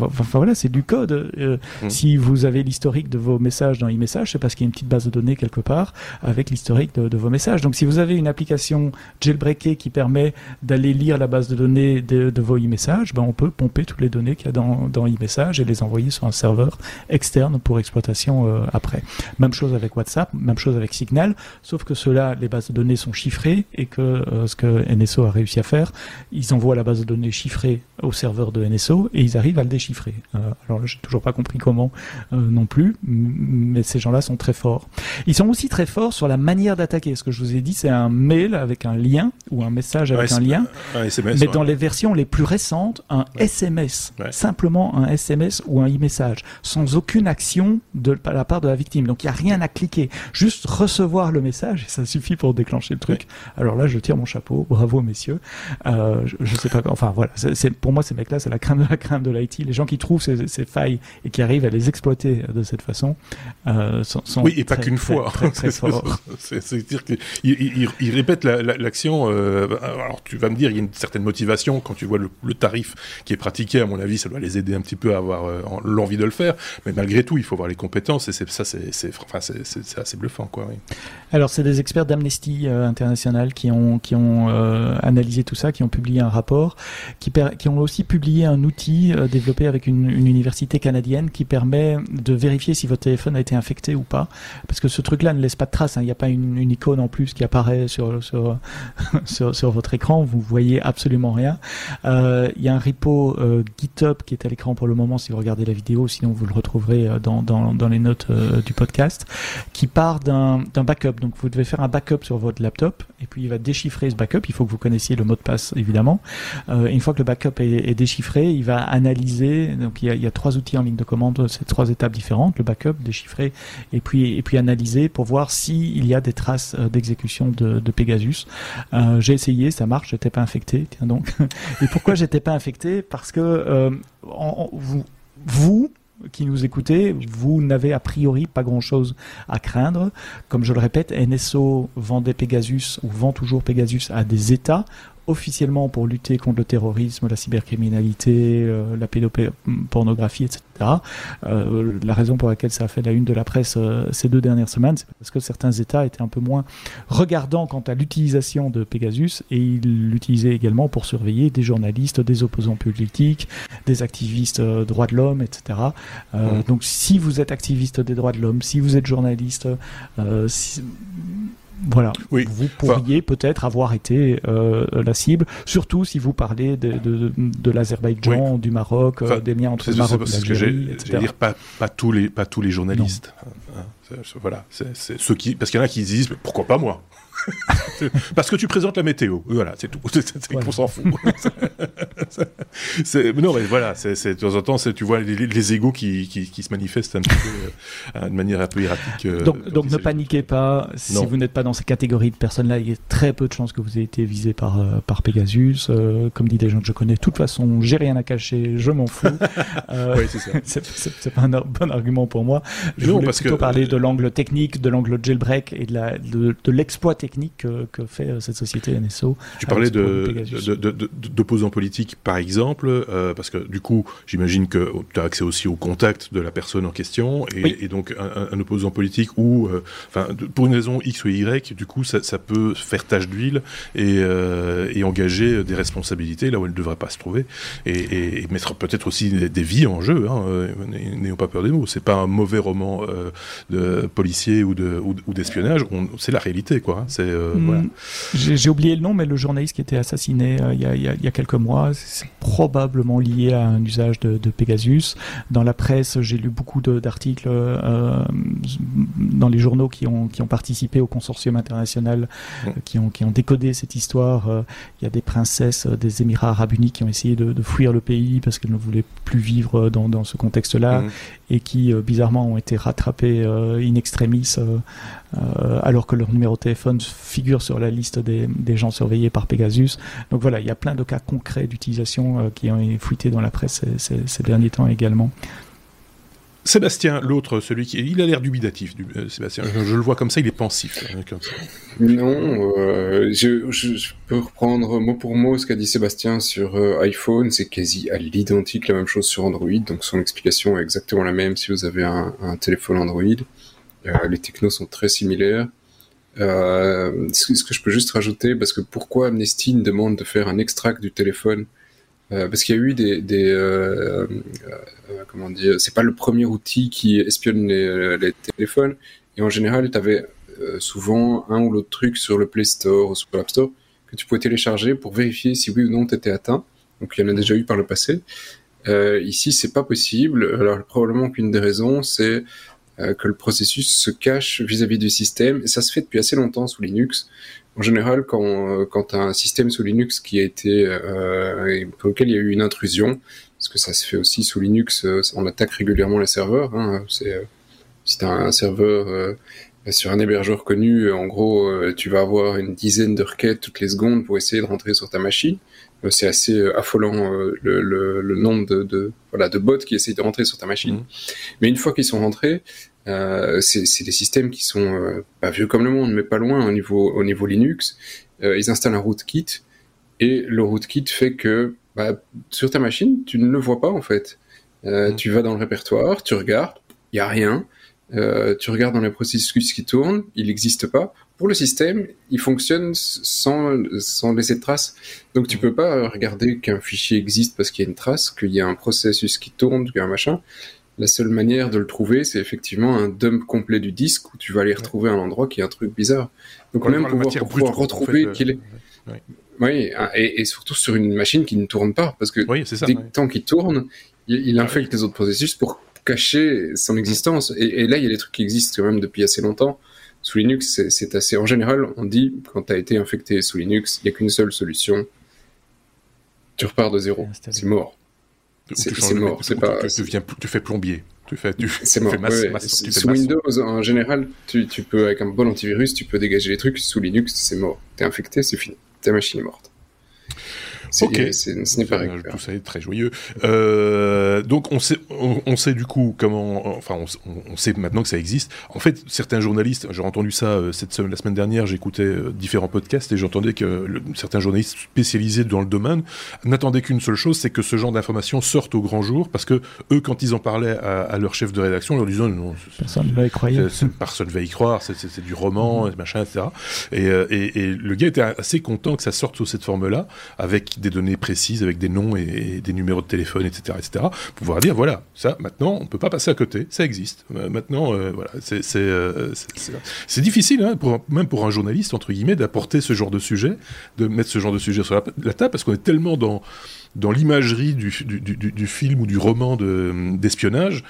Enfin voilà, c'est du code. Euh, mmh. Si vous avez l'historique de vos messages dans e-message, c'est parce qu'il y a une petite base de données quelque part avec l'historique de, de, vos messages. Donc si vous avez une application jailbreakée qui permet d'aller lire la base de données de, de vos e-messages, ben on peut pomper toutes les données qu'il y a dans, dans e-message et les envoyer sur un serveur externe pour exploitation euh, après. Même chose avec WhatsApp, même chose avec Signal, sauf que ceux-là, les bases de données sont chiffrées et que euh, ce que NSO a réussi à faire, ils envoient la base de données chiffrée au serveur de NSO et ils arrivent à le déchiffrer. alors là, j'ai toujours pas compris comment non plus, mais ces gens-là sont très forts. Ils sont aussi très forts sur la manière d'attaquer. Ce que je vous ai dit, c'est un mail avec un lien ou un message avec un lien, mais dans les versions les plus récentes, un SMS, simplement un SMS ou un e-message, sans aucune action de la part de la victime. Donc il n'y a rien à cliquer, juste recevoir le message et ça suffit pour déclencher le truc. Alors là, je tire mon chapeau, bravo messieurs. Euh, je, sais pas, enfin voilà, c'est pour moi ces mecs-là, c'est la crainte de la crainte de l'IT. Les gens qui trouvent ces, ces, failles et qui arrivent à les exploiter de cette façon euh, sont, oui et pas qu'une fois. *laughs* C'est-à-dire qu'ils il, il, répètent l'action. Euh, alors tu vas me dire, il y a une certaine motivation quand tu vois le, le, tarif qui est pratiqué. À mon avis, ça doit les aider un petit peu à avoir euh, l'envie de le faire. Mais malgré tout, il faut avoir les compétences et ça, c'est enfin, assez bluffant quoi. Oui. Alors c'est des experts d'Amnesty International qui ont qui ont analysé tout ça, qui ont publié un rapport, qui, qui ont aussi publié un outil développé avec une, université canadienne qui permet de vérifier si votre téléphone a été infecté ou pas, parce que ce truc-là ne laisse pas de traces. Hein. Il n'y a pas une, une, icône en plus qui apparaît sur sur, *laughs* sur, votre écran. Vous voyez absolument rien. Il y a un repo GitHub qui est à l'écran pour le moment si vous regardez la vidéo, sinon vous le retrouverez dans dans, dans les notes du podcast, qui part d'un backup donc vous devez faire un backup sur votre laptop et puis il va déchiffrer ce backup. Il faut que vous connaissiez le mot de passe évidemment. Euh, une fois que le backup est, déchiffré, il va analyser. Donc il y, a, trois outils en ligne de commande, c'est trois étapes différentes le backup, déchiffrer et puis et puis analyser pour voir s'il y a des traces euh, d'exécution de, Pegasus. Euh, j'ai essayé, ça marche. J'étais pas infecté. Tiens donc. *laughs* et pourquoi j'étais pas infecté? Parce que vous vous qui nous écoutez, vous n'avez a priori pas grand-chose à craindre. Comme je le répète, NSO vendait Pegasus ou vend toujours Pegasus à des États officiellement pour lutter contre le terrorisme, la cybercriminalité, euh, la pédopornographie, etc. Euh, la raison pour laquelle ça a fait la une de la presse euh, ces deux dernières semaines, c'est parce que certains États étaient un peu moins regardants quant à l'utilisation de Pegasus et ils l'utilisaient également pour surveiller des journalistes, des opposants politiques, des activistes droits de l'homme, etc. Mmh. Donc si vous êtes activiste des droits de l'homme, si vous êtes journaliste, si, voilà, oui. vous pourriez peut-être avoir été euh, la cible, surtout si vous parlez de, de, de l'Azerbaïdjan, du Maroc, euh, des liens entre le Maroc et l'Algérie, etc. dire pas, pas tous les pas tous les journalistes. Hein, hein, voilà, c'est ceux qui parce qu'il y en a qui se disent pourquoi pas moi? *laughs* Parce que tu présentes la météo. Voilà, c'est tout. *laughs* On s'en fout. *laughs* non, mais voilà, c'est de temps en temps, tu vois les, les égaux qui, qui, qui, se manifestent un petit peu, euh, de manière un peu erratique. Euh, donc, donc ne paniquez pas. Si vous n'êtes pas dans ces catégories de personnes-là, il y a très peu de chances que vous ayez été visé par, euh, par Pegasus. comme dit des gens que je connais, de toute façon, j'ai rien à cacher, je m'en fous. *laughs* oui, c'est ça. *laughs* c'est pas un bon argument pour moi. Je voulais parce plutôt que, parler de l'angle technique, de l'angle jailbreak et de l'exploit de, de technique que, que, fait euh, cette société NSO. Tu parlais d'opposants politiques, par exemple, euh, parce que du coup, j'imagine que tu as accès aussi au contact de la personne en question, et, donc un, opposant politique ou, euh, enfin, pour une raison X ou Y, du coup, ça, ça peut faire tache d'huile et, et, engager des responsabilités là où elle ne devrait pas se trouver, et, mettre peut-être aussi des, vies en jeu. Hein, N'ayons pas peur des mots. C'est pas un mauvais roman de policier ou d'espionnage. De, ou c'est la réalité, quoi. Hein. C'est euh, hmm. J'ai oublié le nom, mais le journaliste qui était assassiné euh, il y, a, quelques mois, c'est probablement lié à un usage de, Pegasus. Dans la presse, j'ai lu beaucoup d'articles euh, dans les journaux qui ont, qui ont participé au consortium international, hmm. qui, ont, qui ont décodé cette histoire. Il y a des princesses des Émirats arabes unis qui ont essayé de, fuir le pays parce qu'elles ne voulaient plus vivre dans, dans ce contexte-là hmm. et qui, bizarrement, ont été rattrapées in extremis alors que leur numéro de téléphone figure sur la liste des, gens surveillés par Pegasus. Donc voilà, il y a plein de cas concrets d'utilisation euh, qui ont été fuités dans la presse ces, derniers temps également. Sébastien, l'autre, celui qui. Il a l'air dubitatif, du, euh, Sébastien. Je, le vois comme ça, il est pensif. Hein, non, euh, je, peux reprendre mot pour mot ce qu'a dit Sébastien sur iPhone. C'est quasi à l'identique la même chose sur Android. Donc son explication est exactement la même si vous avez un, un téléphone Android. les technos sont très similaires. Euh, ce que je peux juste rajouter, parce que pourquoi Amnesty demande de faire un extract du téléphone euh, Parce qu'il y a eu des, des euh, euh comment dire, c'est pas le premier outil qui espionne les, les téléphones, et en général, tu avais euh, souvent un ou l'autre truc sur le Play Store ou sur l'App Store que tu pouvais télécharger pour vérifier si oui ou non tu étais atteint. Donc il y en a déjà eu par le passé. Euh, ici, c'est pas possible. Alors probablement qu'une des raisons, c'est euh, que le processus se cache vis-à-vis du système. Et ça se fait depuis assez longtemps sous Linux. En général, quand, euh, quand tu as un système sous Linux qui a été euh, pour lequel il y a eu une intrusion, parce que ça se fait aussi sous Linux, euh, on attaque régulièrement les serveurs. Hein, c'est si tu as un serveur sur un hébergeur connu, en gros, tu vas avoir une dizaine de requêtes toutes les secondes pour essayer de rentrer sur ta machine. c'est assez affolant le, le, le, nombre de, de, voilà, de bots qui essayent de rentrer sur ta machine. Mmh. Mais une fois qu'ils sont rentrés, euh, c'est des systèmes qui sont euh, pas vieux comme le monde, mais pas loin au niveau, au niveau Linux. Euh, ils installent un rootkit et le rootkit fait que bah, sur ta machine, tu ne le vois pas en fait. Mmh. Tu vas dans le répertoire, tu regardes, il y a rien. Tu regardes dans les processus qui tournent, il n'existe pas. Pour le système, il fonctionne sans, sans laisser de traces. Donc tu mmh. peux pas regarder qu'un fichier existe parce qu'il y a une trace, qu'il y a un processus qui tourne, qu'il y a un machin. La seule manière de le trouver, c'est effectivement un dump complet du disque où tu vas aller retrouver un endroit qui est un truc bizarre. Donc même pouvoir, pour pouvoir retrouver qu'il est. Oui, et, surtout sur une machine qui ne tourne pas, parce que dès tant qu'il tourne, il, infecte les autres processus pour cacher son existence. Et, là, il y a des trucs qui existent quand même depuis assez longtemps. Sous Linux, c'est assez... En général, on dit, quand tu as été infecté sous Linux, il n'y a qu'une seule solution. Tu repars de zéro. C'est mort. C'est mort. C'est pas. Tu, deviens, tu fais plombier. Tu fais, tu fais masse, sous Windows, en général, tu, tu, peux, avec un bon antivirus, tu peux dégager les trucs. Sous Linux, c'est mort. T'es infecté, c'est fini. Ta machine est morte. Ok. Ce n'est pas Tout ça est très joyeux. Euh, donc on sait, on, sait du coup comment, enfin on, sait maintenant que ça existe. En fait, certains journalistes, j'ai entendu ça euh, cette semaine, la semaine dernière, j'écoutais euh, différents podcasts et j'entendais que certains journalistes spécialisés dans le domaine n'attendaient qu'une seule chose, c'est que ce genre d'informations sortent au grand jour, parce que eux, quand ils en parlaient à, leur chef de rédaction, ils leur disaient non, personne ne va y croire. Personne va y croire, c'est du roman, mmh. machin, etc. Et, et, et, le gars était assez content que ça sorte sous cette forme-là, avec des données précises avec des noms et, des numéros de téléphone, etc., etc., pouvoir dire voilà, ça maintenant on peut pas passer à côté, ça existe. Euh, maintenant, euh, voilà, euh, c'est difficile, hein, même pour un journaliste entre guillemets, d'apporter ce genre de sujet, de mettre ce genre de sujet sur la, table, parce qu'on est tellement dans dans l'imagerie du, film ou du roman d'espionnage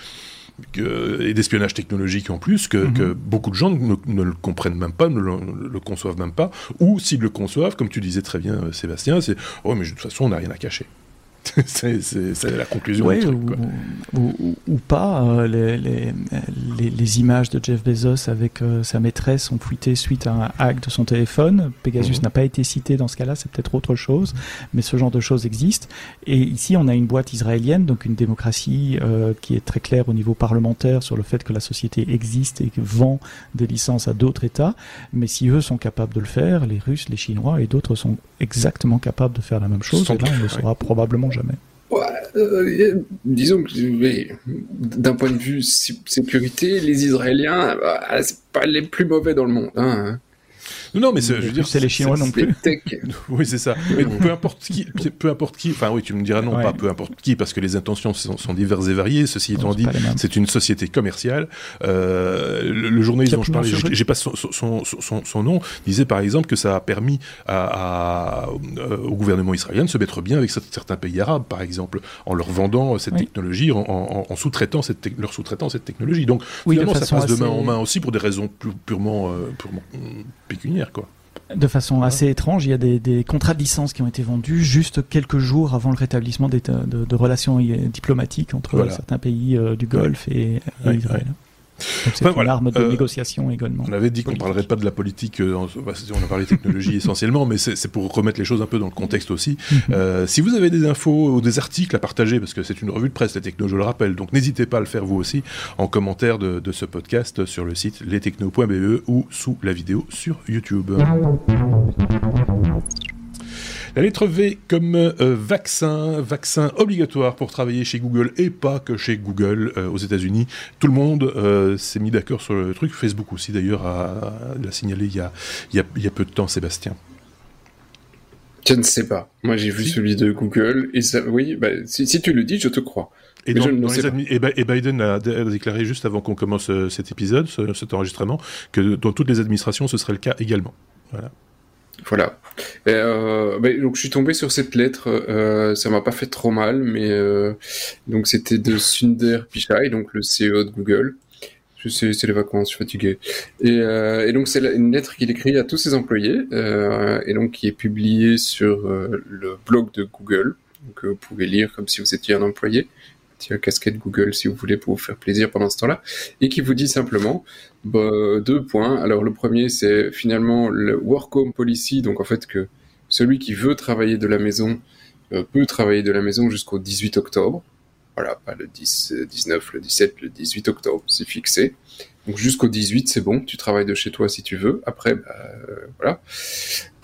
et d'espionnage technologique en plus, que, mhm. beaucoup de gens ne, le comprennent même pas, ne le, conçoivent même pas, ou s'ils le conçoivent, comme tu disais très bien euh, Sébastien, c'est « oh mais de toute façon on n'a rien à cacher ». *laughs* c'est la conclusion du truc. Ou, pas, euh, les, les, les, images de Jeff Bezos avec euh, sa maîtresse ont fuité suite à un hack de son téléphone. Pegasus mhm. n'a pas été cité dans ce cas-là, c'est peut-être autre chose, mais ce genre de choses existe. Et ici, on a une boîte israélienne, donc une démocratie euh, qui est très claire au niveau parlementaire sur le fait que la société existe et vend des licences à d'autres États. Mais si eux sont capables de le faire, les Russes, les Chinois et d'autres sont exactement capables de faire la même chose. Et là, on le saura probablement Euh, disons que d'un point de vue sécurité, les Israéliens, bah, c'est pas les plus mauvais dans le monde. Hein. Non, mais je veux dire, c'est les Chinois non plus. *laughs* oui, c'est ça. Mais peu importe qui, peu importe qui. Enfin, oui, tu me diras non, pas peu importe qui, parce que les intentions sont, diverses et variées. Ceci étant dit, c'est une société commerciale. Euh, le, journaliste dont je parlais, j'ai pas son, son, son, son, nom, disait par exemple que ça a permis à, euh, au gouvernement israélien de se mettre bien avec certains pays arabes, par exemple, en leur vendant cette technologie, en, sous-traitant cette leur sous-traitant cette technologie. Donc, finalement, ça passe de main en main aussi pour des raisons purement, euh, purement pécuniaires. De façon assez étrange, il y a des, contrats de licence qui ont été vendus juste quelques jours avant le rétablissement de, de, relations diplomatiques entre certains pays euh, du Golfe et, Israël. C'est une arme de euh, négociation également. On avait dit qu'on ne parlerait pas de la politique, euh, on a parlé de technologie *laughs* essentiellement, mais c'est pour remettre les choses un peu dans le contexte aussi. Mhm. Euh, si vous avez des infos ou des articles à partager, parce que c'est une revue de presse, les technos, je le rappelle, donc n'hésitez pas à le faire vous aussi en commentaire de, de ce podcast sur le site lestechno.be ou sous la vidéo sur YouTube. La lettre V comme euh, vaccin, vaccin obligatoire pour travailler chez Google et pas que chez Google euh, aux États-Unis. Tout le monde euh, s'est mis d'accord sur le truc. Facebook aussi d'ailleurs l'a signalé il y, a, il, y a, peu de temps, Sébastien. Je ne sais pas. Moi, j'ai vu celui de Google et ça, oui, bah, si, tu le dis, je te crois. Et, Biden a, déclaré juste avant qu'on commence cet épisode, cet enregistrement, que dans toutes les administrations, ce serait le cas également. Voilà. Voilà. Euh, donc je suis tombé sur cette lettre, euh, ça m'a pas fait trop mal, mais euh, donc c'était de Sundar Pichai, donc le CEO de Google. Je sais, c'est les vacances, je suis fatigué. Et, et donc c'est une lettre qu'il écrit à tous ses employés, et donc qui est publiée sur le blog de Google. Donc vous pouvez lire comme si vous étiez un employé petit casquette Google si vous voulez pour vous faire plaisir pendant ce temps-là, et qui vous dit simplement bah, deux points. Alors le premier, c'est finalement le work home policy, donc en fait que celui qui veut travailler de la maison euh, peut travailler de la maison jusqu'au 18 octobre. Voilà, pas le 10, 19, le 17, le 18 octobre, c'est fixé. Donc jusqu'au 18, c'est bon, tu travailles de chez toi si tu veux. Après, bah, euh, voilà.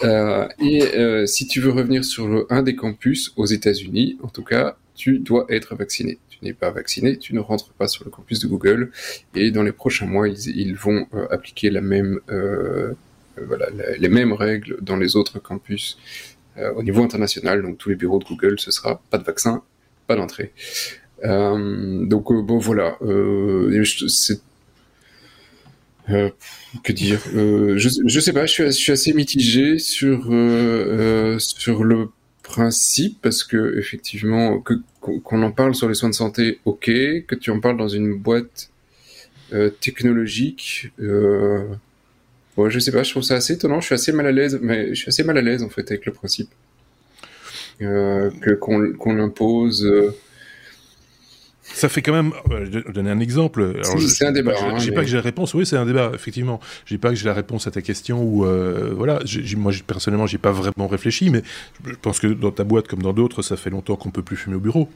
Euh, et euh, si tu veux revenir sur le, un des campus aux États-Unis, en tout cas, tu dois être vacciné. Tu n'es pas vacciné, tu ne rentres pas sur le campus de Google. Et dans les prochains mois, ils, vont euh, appliquer euh, voilà, les mêmes règles dans les autres campus euh, au niveau international. Donc tous les bureaux de Google, ce sera pas de vaccin, pas d'entrée. donc bon voilà, que dire? Je, je sais pas, je suis, je suis assez mitigé sur sur le principe parce que effectivement qu'on en parle sur les soins de santé, ok, que tu en parles dans une boîte euh, technologique, euh, ouais, je sais pas, je trouve ça assez étonnant. Je suis assez mal à l'aise, mais je suis assez mal à l'aise en fait avec le principe euh, que qu'on impose. Euh, ça fait quand même. Euh, je vais donner un exemple. C'est un débat. Je dis pas que j'ai la réponse. Oui, c'est un débat, effectivement. Je dis pas que j'ai la réponse à ta question ou euh, voilà. moi, personnellement, j'ai pas vraiment réfléchi, mais je pense que dans ta boîte comme dans d'autres, ça fait longtemps qu'on peut plus fumer au bureau.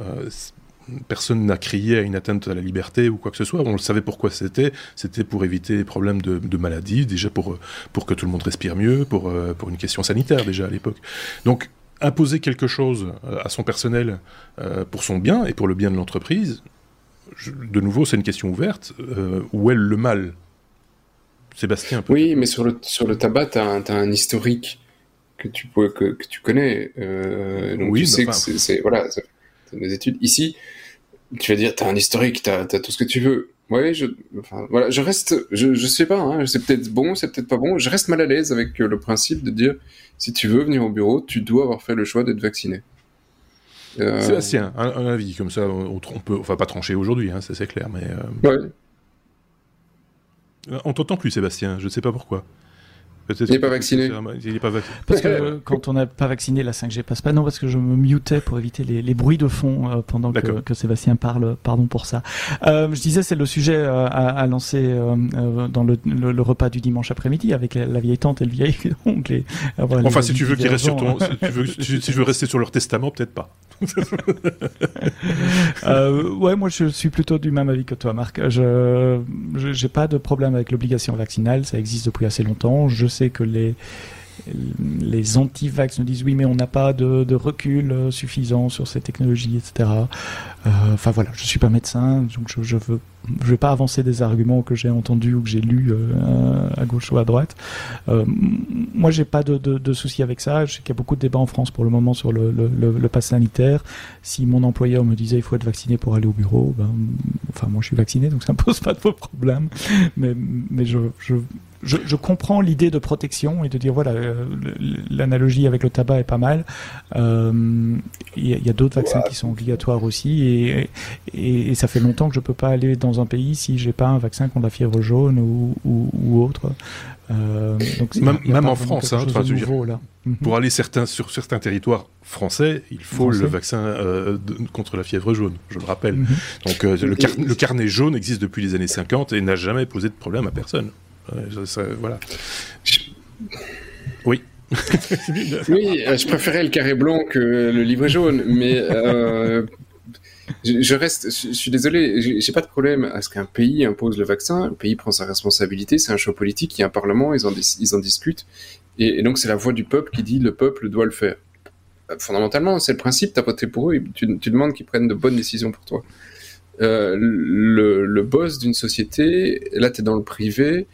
Euh, personne n'a crié à une atteinte à la liberté ou quoi que ce soit. On le savait pourquoi c'était. C'était pour éviter les problèmes de, de, maladie, déjà pour, pour que tout le monde respire mieux, pour, pour une question sanitaire déjà à l'époque. Donc imposer quelque chose euh, à son personnel euh, pour son bien et pour le bien de l'entreprise, de nouveau, c'est une question ouverte. Euh, où est le mal? Sébastien Oui, mais sur le, sur le tabac, tu as, un historique que tu, peux, que, tu connais. donc oui, tu sais que c'est. Voilà, des études. Ici, tu vas dire, tu as un historique, tu as, tout ce que tu veux. Oui, je, enfin, voilà, je reste, je, je sais pas, hein, c'est peut-être bon, c'est peut-être pas bon. Je reste mal à l'aise avec le principe de dire, si tu veux venir au bureau, tu dois avoir fait le choix d'être vacciné. Euh... Sébastien, un, avis comme ça, on, peut, enfin pas trancher aujourd'hui, hein, c'est clair, mais. Euh... Ouais. On t'entend plus, Sébastien. Je ne sais pas pourquoi. Il n'est pas vacciné. Il est pas vacciné. Parce que quand on n'a pas vacciné, la 5G passe pas. Non, parce que je me mutais pour éviter les, les bruits de fond euh, pendant que, que, Sébastien parle. Pardon pour ça. Euh, je disais, c'est le sujet euh, à, à, lancer dans le, le, repas du dimanche après-midi avec la, vieille tante et le vieil *laughs* oncle. enfin, si tu veux qu'il reste sur ton, si tu veux, si, tu veux rester sur leur testament, peut-être pas. *laughs* ouais, moi je suis plutôt du même avis que toi, Marc. Je j'ai pas de problème avec l'obligation vaccinale. Ça existe depuis assez longtemps. Je sais que les, les anti-vax nous disent oui, mais on n'a pas de, de, recul euh, suffisant sur ces technologies, etc. Euh, enfin voilà, je suis pas médecin, donc je, je veux je vais pas avancer des arguments que j'ai entendus ou que j'ai lus euh, à gauche ou à droite. Euh, moi, j'ai pas de, de, souci avec ça. Je sais qu'il y a beaucoup de débats en France pour le moment sur le, le, le, pass sanitaire. Si mon employeur me disait il faut être vacciné pour aller au bureau, ben, enfin moi je suis vacciné donc ça me pose pas de problème. Mais, mais je, je, je, comprends l'idée de protection et de dire voilà euh, l'analogie avec le tabac est pas mal. Euh, il y a, a d'autres vaccins qui sont obligatoires aussi et, et, et, ça fait longtemps que je peux pas aller dans un pays si j'ai pas un vaccin contre la fièvre jaune ou, ou, ou autre. Euh, donc même, même en France, hein, nouveau, là. Mhm. pour aller certains, sur certains territoires français, il faut le vaccin euh, de, contre la fièvre jaune, je le rappelle. Mhm. Donc euh, le, car, le, carnet jaune existe depuis les années 50 et n'a jamais posé de problème à personne. Voilà. Oui. *laughs* oui, euh, je préférais le carré blanc que le livre jaune, mais euh, je, reste, je, suis désolé, j'ai pas de problème à ce qu'un pays impose le vaccin. Le pays prend sa responsabilité, c'est un choix politique, il y a un parlement, ils en, ils en discutent, et, donc c'est la voix du peuple qui dit le peuple doit le faire. Fondamentalement, c'est le principe, t'as voté pour eux, tu, tu demandes qu'ils prennent de bonnes décisions pour toi. Euh, le, le, boss d'une société, là t'es dans le privé,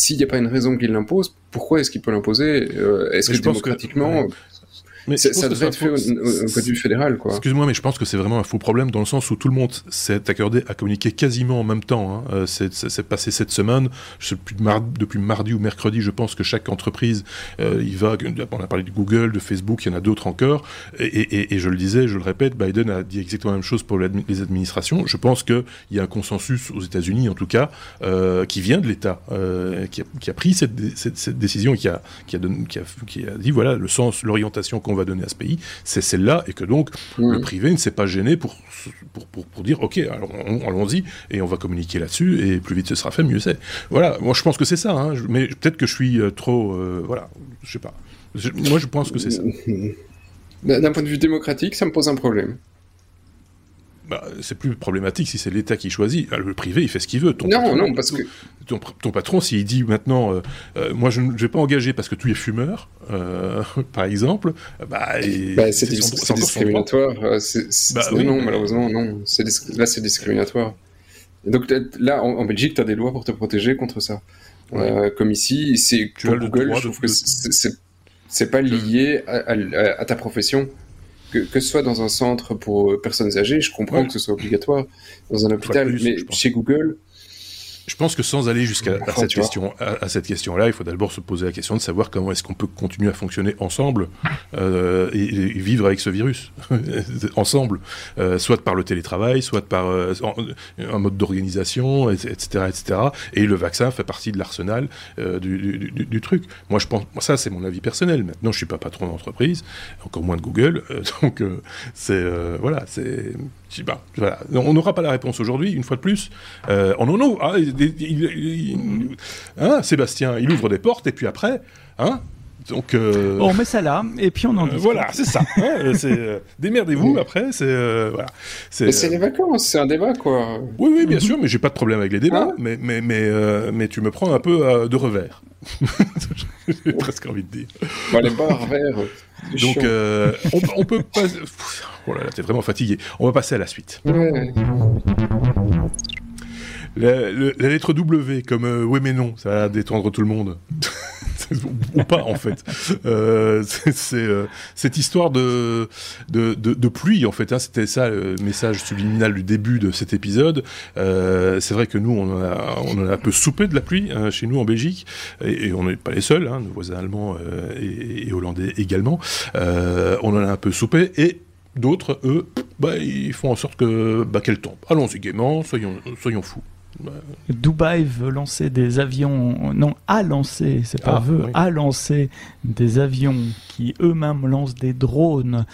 s'il n'y a pas une raison qu'il l'impose, pourquoi est-ce qu'il peut l'imposer euh, Est-ce que démocratiquement... Mais ça devrait être fait au, point de vue fédéral, quoi. Excuse-moi, mais je pense que c'est vraiment un faux problème dans le sens où tout le monde s'est accordé à communiquer quasiment en même temps. Hein. Euh, c'est passé cette semaine, je sais plus, depuis mardi ou mercredi, je pense que chaque entreprise, euh, il va. On a parlé de Google, de Facebook, il y en a d'autres encore. Et, je le disais, je le répète, Biden a dit exactement la même chose pour les administrations. Je pense qu'il y a un consensus aux États-Unis, en tout cas, euh, qui vient de l'État, qui, a, pris cette, décision et qui a, qui, a qui a dit voilà le sens, l'orientation qu'on va donner à ce pays, c'est celle-là, et que donc le mmh. privé ne s'est pas gêné pour, pour, pour, dire ok, alors allons-y, et on va communiquer là-dessus, et plus vite ce sera fait, mieux c'est. Voilà, moi je pense que c'est ça, hein, mais peut-être que je suis euh, trop. Euh, voilà, je sais pas. moi je pense que c'est ça. *laughs* D'un point de vue démocratique, ça me pose un problème. Bah, c'est plus problématique si c'est l'État qui choisit. Ah, le privé, il fait ce qu'il veut. Ton non, patron, non, parce que... Ton, patron, s'il dit maintenant, euh, euh, moi je ne vais pas engager parce que tu es fumeur, euh, *laughs* par exemple, bah, bah c'est discriminatoire. Bah non, malheureusement, non. Là, c'est discriminatoire. donc là, en, Belgique, tu as des lois pour te protéger contre ça. comme ici, c'est Google, je trouve que c'est pas lié à ta profession que, ce soit dans un centre pour euh, personnes âgées, je comprends que ce soit obligatoire dans un hôpital, mais chez Google, je pense que sans aller jusqu'à cette question, à, cette question-là, il faut d'abord se poser la question de savoir comment est-ce qu'on peut continuer à fonctionner ensemble euh, et, vivre avec ce virus *laughs* ensemble, euh, soit par le télétravail, soit par euh, un mode d'organisation, etc., etc. Et le vaccin fait partie de l'arsenal du, truc. Moi, je pense, ça, c'est mon avis personnel. Maintenant, je suis pas patron d'entreprise, encore moins de Google, *laughs* donc c'est voilà, c'est on n'aura pas la réponse aujourd'hui, une fois de plus. Euh, on en ouvre. Ah, hein, Sébastien, il ouvre des portes et puis après, hein, donc, euh, on met ça là, et puis on en euh, Voilà, c'est ça. *laughs* Hein, démerdez-vous après. C'est voilà. C'est les vacances, c'est un débat quoi. Oui, oui, bien sûr, mais j'ai pas de problème avec les débats. Ah. mais mais mais mais tu me prends un peu de revers. *laughs* j'ai presque envie de dire. Bon, les pas revers. Donc, on, on, peut pas. *laughs* Oh là là, t'es vraiment fatigué. On va passer à la suite. La, lettre W, comme euh, oui mais non, ça va détendre tout le monde. *laughs* ou pas en fait. Euh, c'est euh, cette histoire de, pluie en fait. Hein, C'était ça le message subliminal du début de cet épisode. c'est vrai que nous on en, a, un peu soupé de la pluie hein, chez nous en Belgique et, on n'est pas les seuls. Hein, nos voisins allemands et, hollandais également. on en a un peu soupé et D'autres, eux, bah, ils font en sorte que bah, qu'elle tombe. Allons-y gaiement, soyons fous. Dubaï veut lancer des avions, non, a lancé, c'est pas ah, veut, a lancé des avions qui eux-mêmes lancent des drones.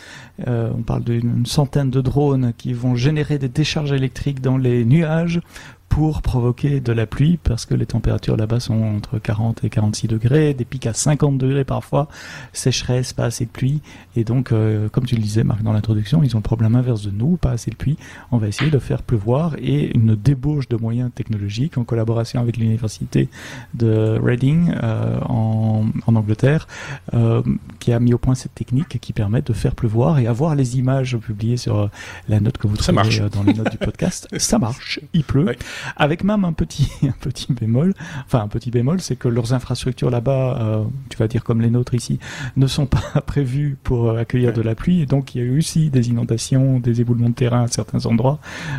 Euh, on parle d'une centaine de drones qui vont générer des décharges électriques dans les nuages pour provoquer de la pluie parce que les températures là-bas sont entre 40 et 46 degrés, des pics à 50 degrés parfois, sécheresse, pas assez de pluie. Et donc, euh, comme tu le disais, Marc, dans l'introduction, ils ont le problème inverse de nous, pas assez de pluie. On va essayer de faire pleuvoir et une débauche de moyens technologiques en collaboration avec l'université de Reading euh, en, en, Angleterre, euh, qui a mis au point cette technique qui permet de faire pleuvoir et avoir les images publiées sur la note que vous trouvez dans les notes du podcast. *laughs* Ça marche, il pleut. Avec même un petit, *laughs* un petit bémol, enfin un petit bémol, c'est que leurs infrastructures là-bas, euh, tu vas dire comme les nôtres ici, ne sont pas *laughs* prévues pour euh, accueillir de la pluie, et donc il y a eu aussi des inondations, des éboulements de terrain à certains endroits,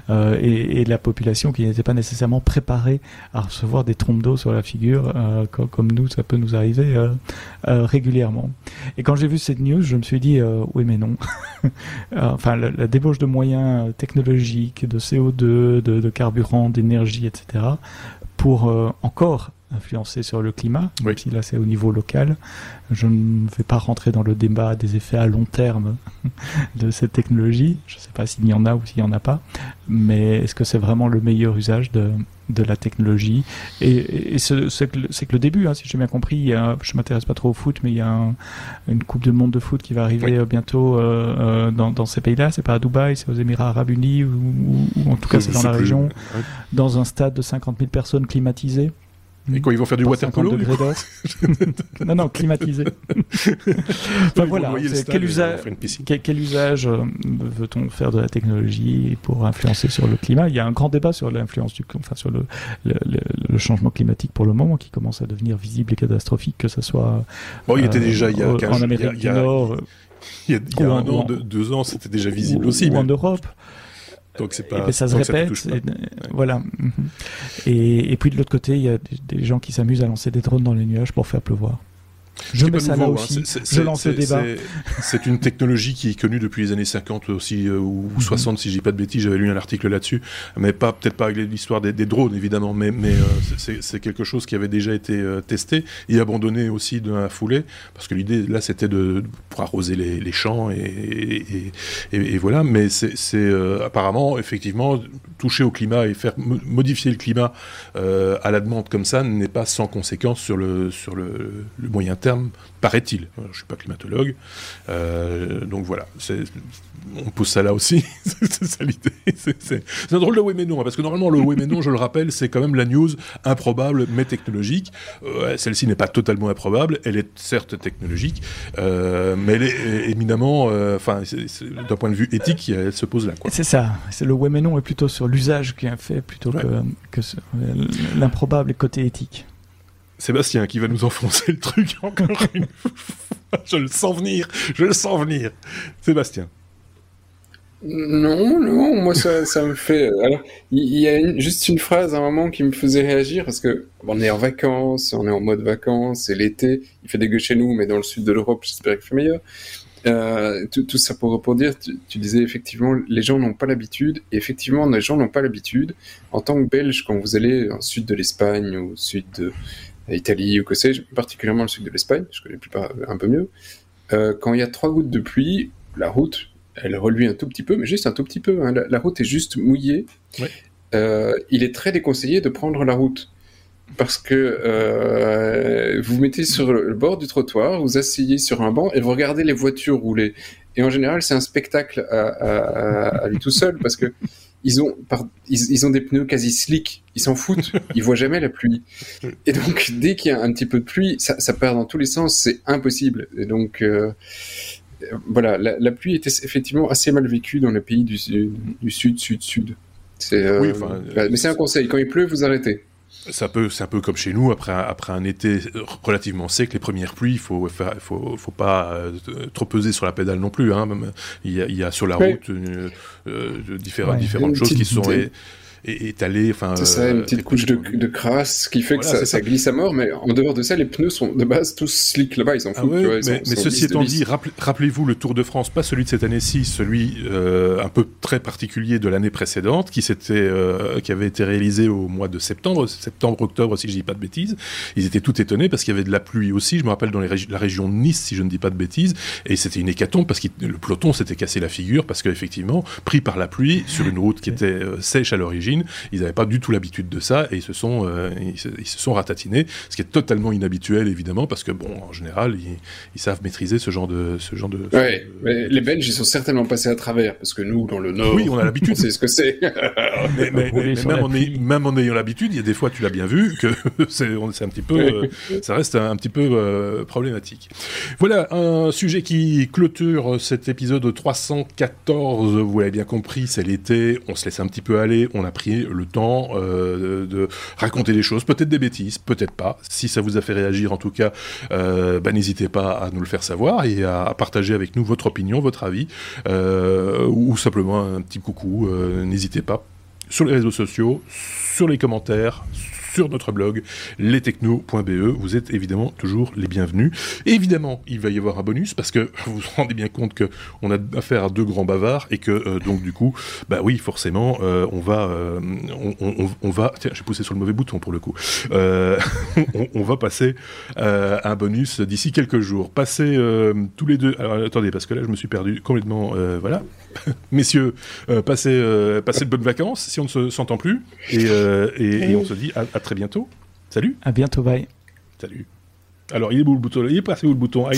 euh, et, et, la population qui n'était pas nécessairement préparée à recevoir des trompes d'eau sur la figure, euh, comme, comme, nous, ça peut nous arriver régulièrement. Et quand j'ai vu cette news, je me suis dit, oui mais non. *laughs* enfin, la, la, débauche de moyens technologiques, de CO2, de, de carburant, d'énergie, etc., pour euh, encore influencer sur le climat, même si là c'est au niveau local. Je ne vais pas rentrer dans le débat des effets à long terme *laughs* de cette technologie. Je ne sais pas s'il y en a ou s'il n'y en a pas, mais est-ce que c'est vraiment le meilleur usage de, de la technologie? Et, c'est que, que, le début, hein, si j'ai bien compris, il y a, je m'intéresse pas trop au foot, mais il y a une Coupe de monde de foot qui va arriver euh, bientôt euh, euh, dans, dans, ces pays-là. C'est pas à Dubaï, c'est aux Émirats Arabes Unis, ou, en tout cas c'est dans la région, dans un stade de 50 000 personnes climatisées. Et quand ils vont faire du water polo *laughs* Non, non, climatisé. enfin voilà, quel, usage, quel, usage veut-on faire de la technologie pour influencer sur le climat? Il y a un grand débat sur l'influence du, enfin sur le, le, changement climatique pour le moment qui commence à devenir visible et catastrophique, que ce soit bon, il était déjà il y a en Amérique du Nord il y a, un an, deux, ans, c'était déjà visible aussi. en Europe. Donc c'est pas. Et ça se répète. voilà. Et, et, puis de l'autre côté, il y a des gens qui s'amusent à lancer des drones dans les nuages pour faire pleuvoir. Je mets ça là hein. je lance le débat. C'est une technologie qui est connue depuis les années 50 aussi, euh, ou 60 mhm. si je dis pas de bêtises. J'avais lu un article là-dessus, mais pas peut-être pas avec l'histoire des, drones évidemment, mais, mais euh, c'est quelque chose qui avait déjà été euh, testé et abandonné aussi dans la foulée, parce que l'idée là c'était de pour arroser les, champs et, et, voilà. Mais c'est apparemment effectivement toucher au climat et faire modifier le climat à la demande comme ça n'est pas sans conséquence sur le sur le, le moyen terme paraît-il. Je ne suis pas climatologue, euh, donc voilà. On pose ça là aussi, *laughs* c'est ça l'idée. C'est un drôle de oui mais non, hein, parce que normalement le oui mais non, je le rappelle, c'est quand même la news improbable mais technologique. Euh, celle-ci n'est pas totalement improbable, elle est certes technologique, euh, mais elle est éminemment, enfin, d'un point de vue éthique, elle se pose là. C'est ça, c'est le oui mais non est plutôt sur l'usage qui est fait plutôt que, que l'improbable côté éthique. Sébastien qui va nous enfoncer le truc *laughs* encore une fois. Je le sens venir, je le sens venir. Sébastien. Non, non, moi ça, ça me fait. Alors, il y, a juste une phrase à un moment qui me faisait réagir parce que on est en vacances, on est en mode vacances, c'est l'été, il fait dégueu chez nous, mais dans le sud de l'Europe, j'espère qu'il fait meilleur. Euh, tout, ça pour, pour dire, tu, tu, disais effectivement, les gens n'ont pas l'habitude, et effectivement, les gens n'ont pas l'habitude. En tant que Belge, quand vous allez au sud de l'Espagne ou au sud de, Italie ou que sais-je, particulièrement le sud de l'Espagne, je connais plus pas un peu mieux. Euh, quand il y a trois gouttes de pluie, la route, elle reluit un tout petit peu, mais juste un tout petit peu. Hein. La, route est juste mouillée. Euh, il est très déconseillé de prendre la route parce que euh, vous vous mettez sur le bord du trottoir, vous asseyez sur un banc et vous regardez les voitures rouler. Et en général, c'est un spectacle à, à, à, lui tout seul parce que ils ont, ils, ont des pneus quasi slick, ils s'en foutent, *laughs* ils voient jamais la pluie. Et donc, dès qu'il y a un petit peu de pluie, ça, ça perd dans tous les sens, c'est impossible. Et donc, euh, voilà, la, pluie était effectivement assez mal vécue dans les pays du, du sud, sud, sud. Euh, mais c'est un conseil, quand il pleut, vous arrêtez. C'est un, peu, un peu comme chez nous, après un, après un été relativement sec, les premières pluies, il faut, faut, faut pas euh, trop peser sur la pédale non plus. Hein. Il, y a, il, y a, sur la route euh, euh différentes, différentes choses qui sont étalé. Enfin, c'est ça, une euh, petite couche de, de, crasse qui fait que ça, glisse à mort, mais en dehors de ça, les pneus sont de base tous slick là-bas, ils s'en ah foutent. mais, ceci étant dit, rappelez-vous le Tour de France, pas celui de cette année-ci, celui euh, un peu très particulier de l'année précédente, qui, s'était, euh, qui avait été réalisé au mois de septembre, septembre-octobre, si je dis pas de bêtises. Ils étaient tout étonnés parce qu'il y avait de la pluie aussi, je me rappelle dans les la région de Nice, si je ne dis pas de bêtises, et c'était une hécatombe parce que le peloton s'était cassé la figure parce qu'effectivement, pris par la pluie sur une route qui était sèche à l'origine, ils n'avaient pas du tout l'habitude de ça et ils se sont, euh, ils, se, sont ratatinés, ce qui est totalement inhabituel évidemment parce que bon, en général, ils, savent maîtriser ce genre de, ce genre de. Ouais, mais les Belges, ils sont certainement passés à travers parce que nous, dans le Nord, oui, on a l'habitude. c'est ce que c'est. *laughs* mais, même, en ayant l'habitude, il y a des fois, tu l'as bien vu, que *laughs* c'est un petit peu, euh, *laughs* ça reste un, petit peu euh, problématique. Voilà un sujet qui clôture cet épisode 314. Vous l'avez bien compris, c'est l'été, on se laisse un petit peu aller, on a pris le temps euh, de raconter des choses, peut-être des bêtises, peut-être pas. Si ça vous a fait réagir, en tout cas, euh, bah, n'hésitez pas à nous le faire savoir et à, partager avec nous votre opinion, votre avis, euh, ou simplement un petit coucou. n'hésitez pas sur les réseaux sociaux, sur les commentaires, notre blog lestechno.be. Vous êtes évidemment toujours les bienvenus. évidemment, il va y avoir un bonus parce que *laughs* vous vous rendez bien compte que on a affaire à deux grands bavards et que euh, donc du coup, bah oui, forcément, euh, on va, euh, on, va, tiens, j'ai poussé sur le mauvais bouton pour le coup. *laughs* on, va passer un bonus d'ici quelques jours. Passer tous les deux. Alors attendez, parce que là, je me suis perdu complètement. voilà, *laughs* messieurs, euh, passez, euh, passez, de bonnes vacances si on ne se, s'entend plus. Et, euh, on se dit à, très bientôt. Salut. À bientôt, bye. Salut. Alors, il est où le bouton? Il est passé où le bouton? Ah,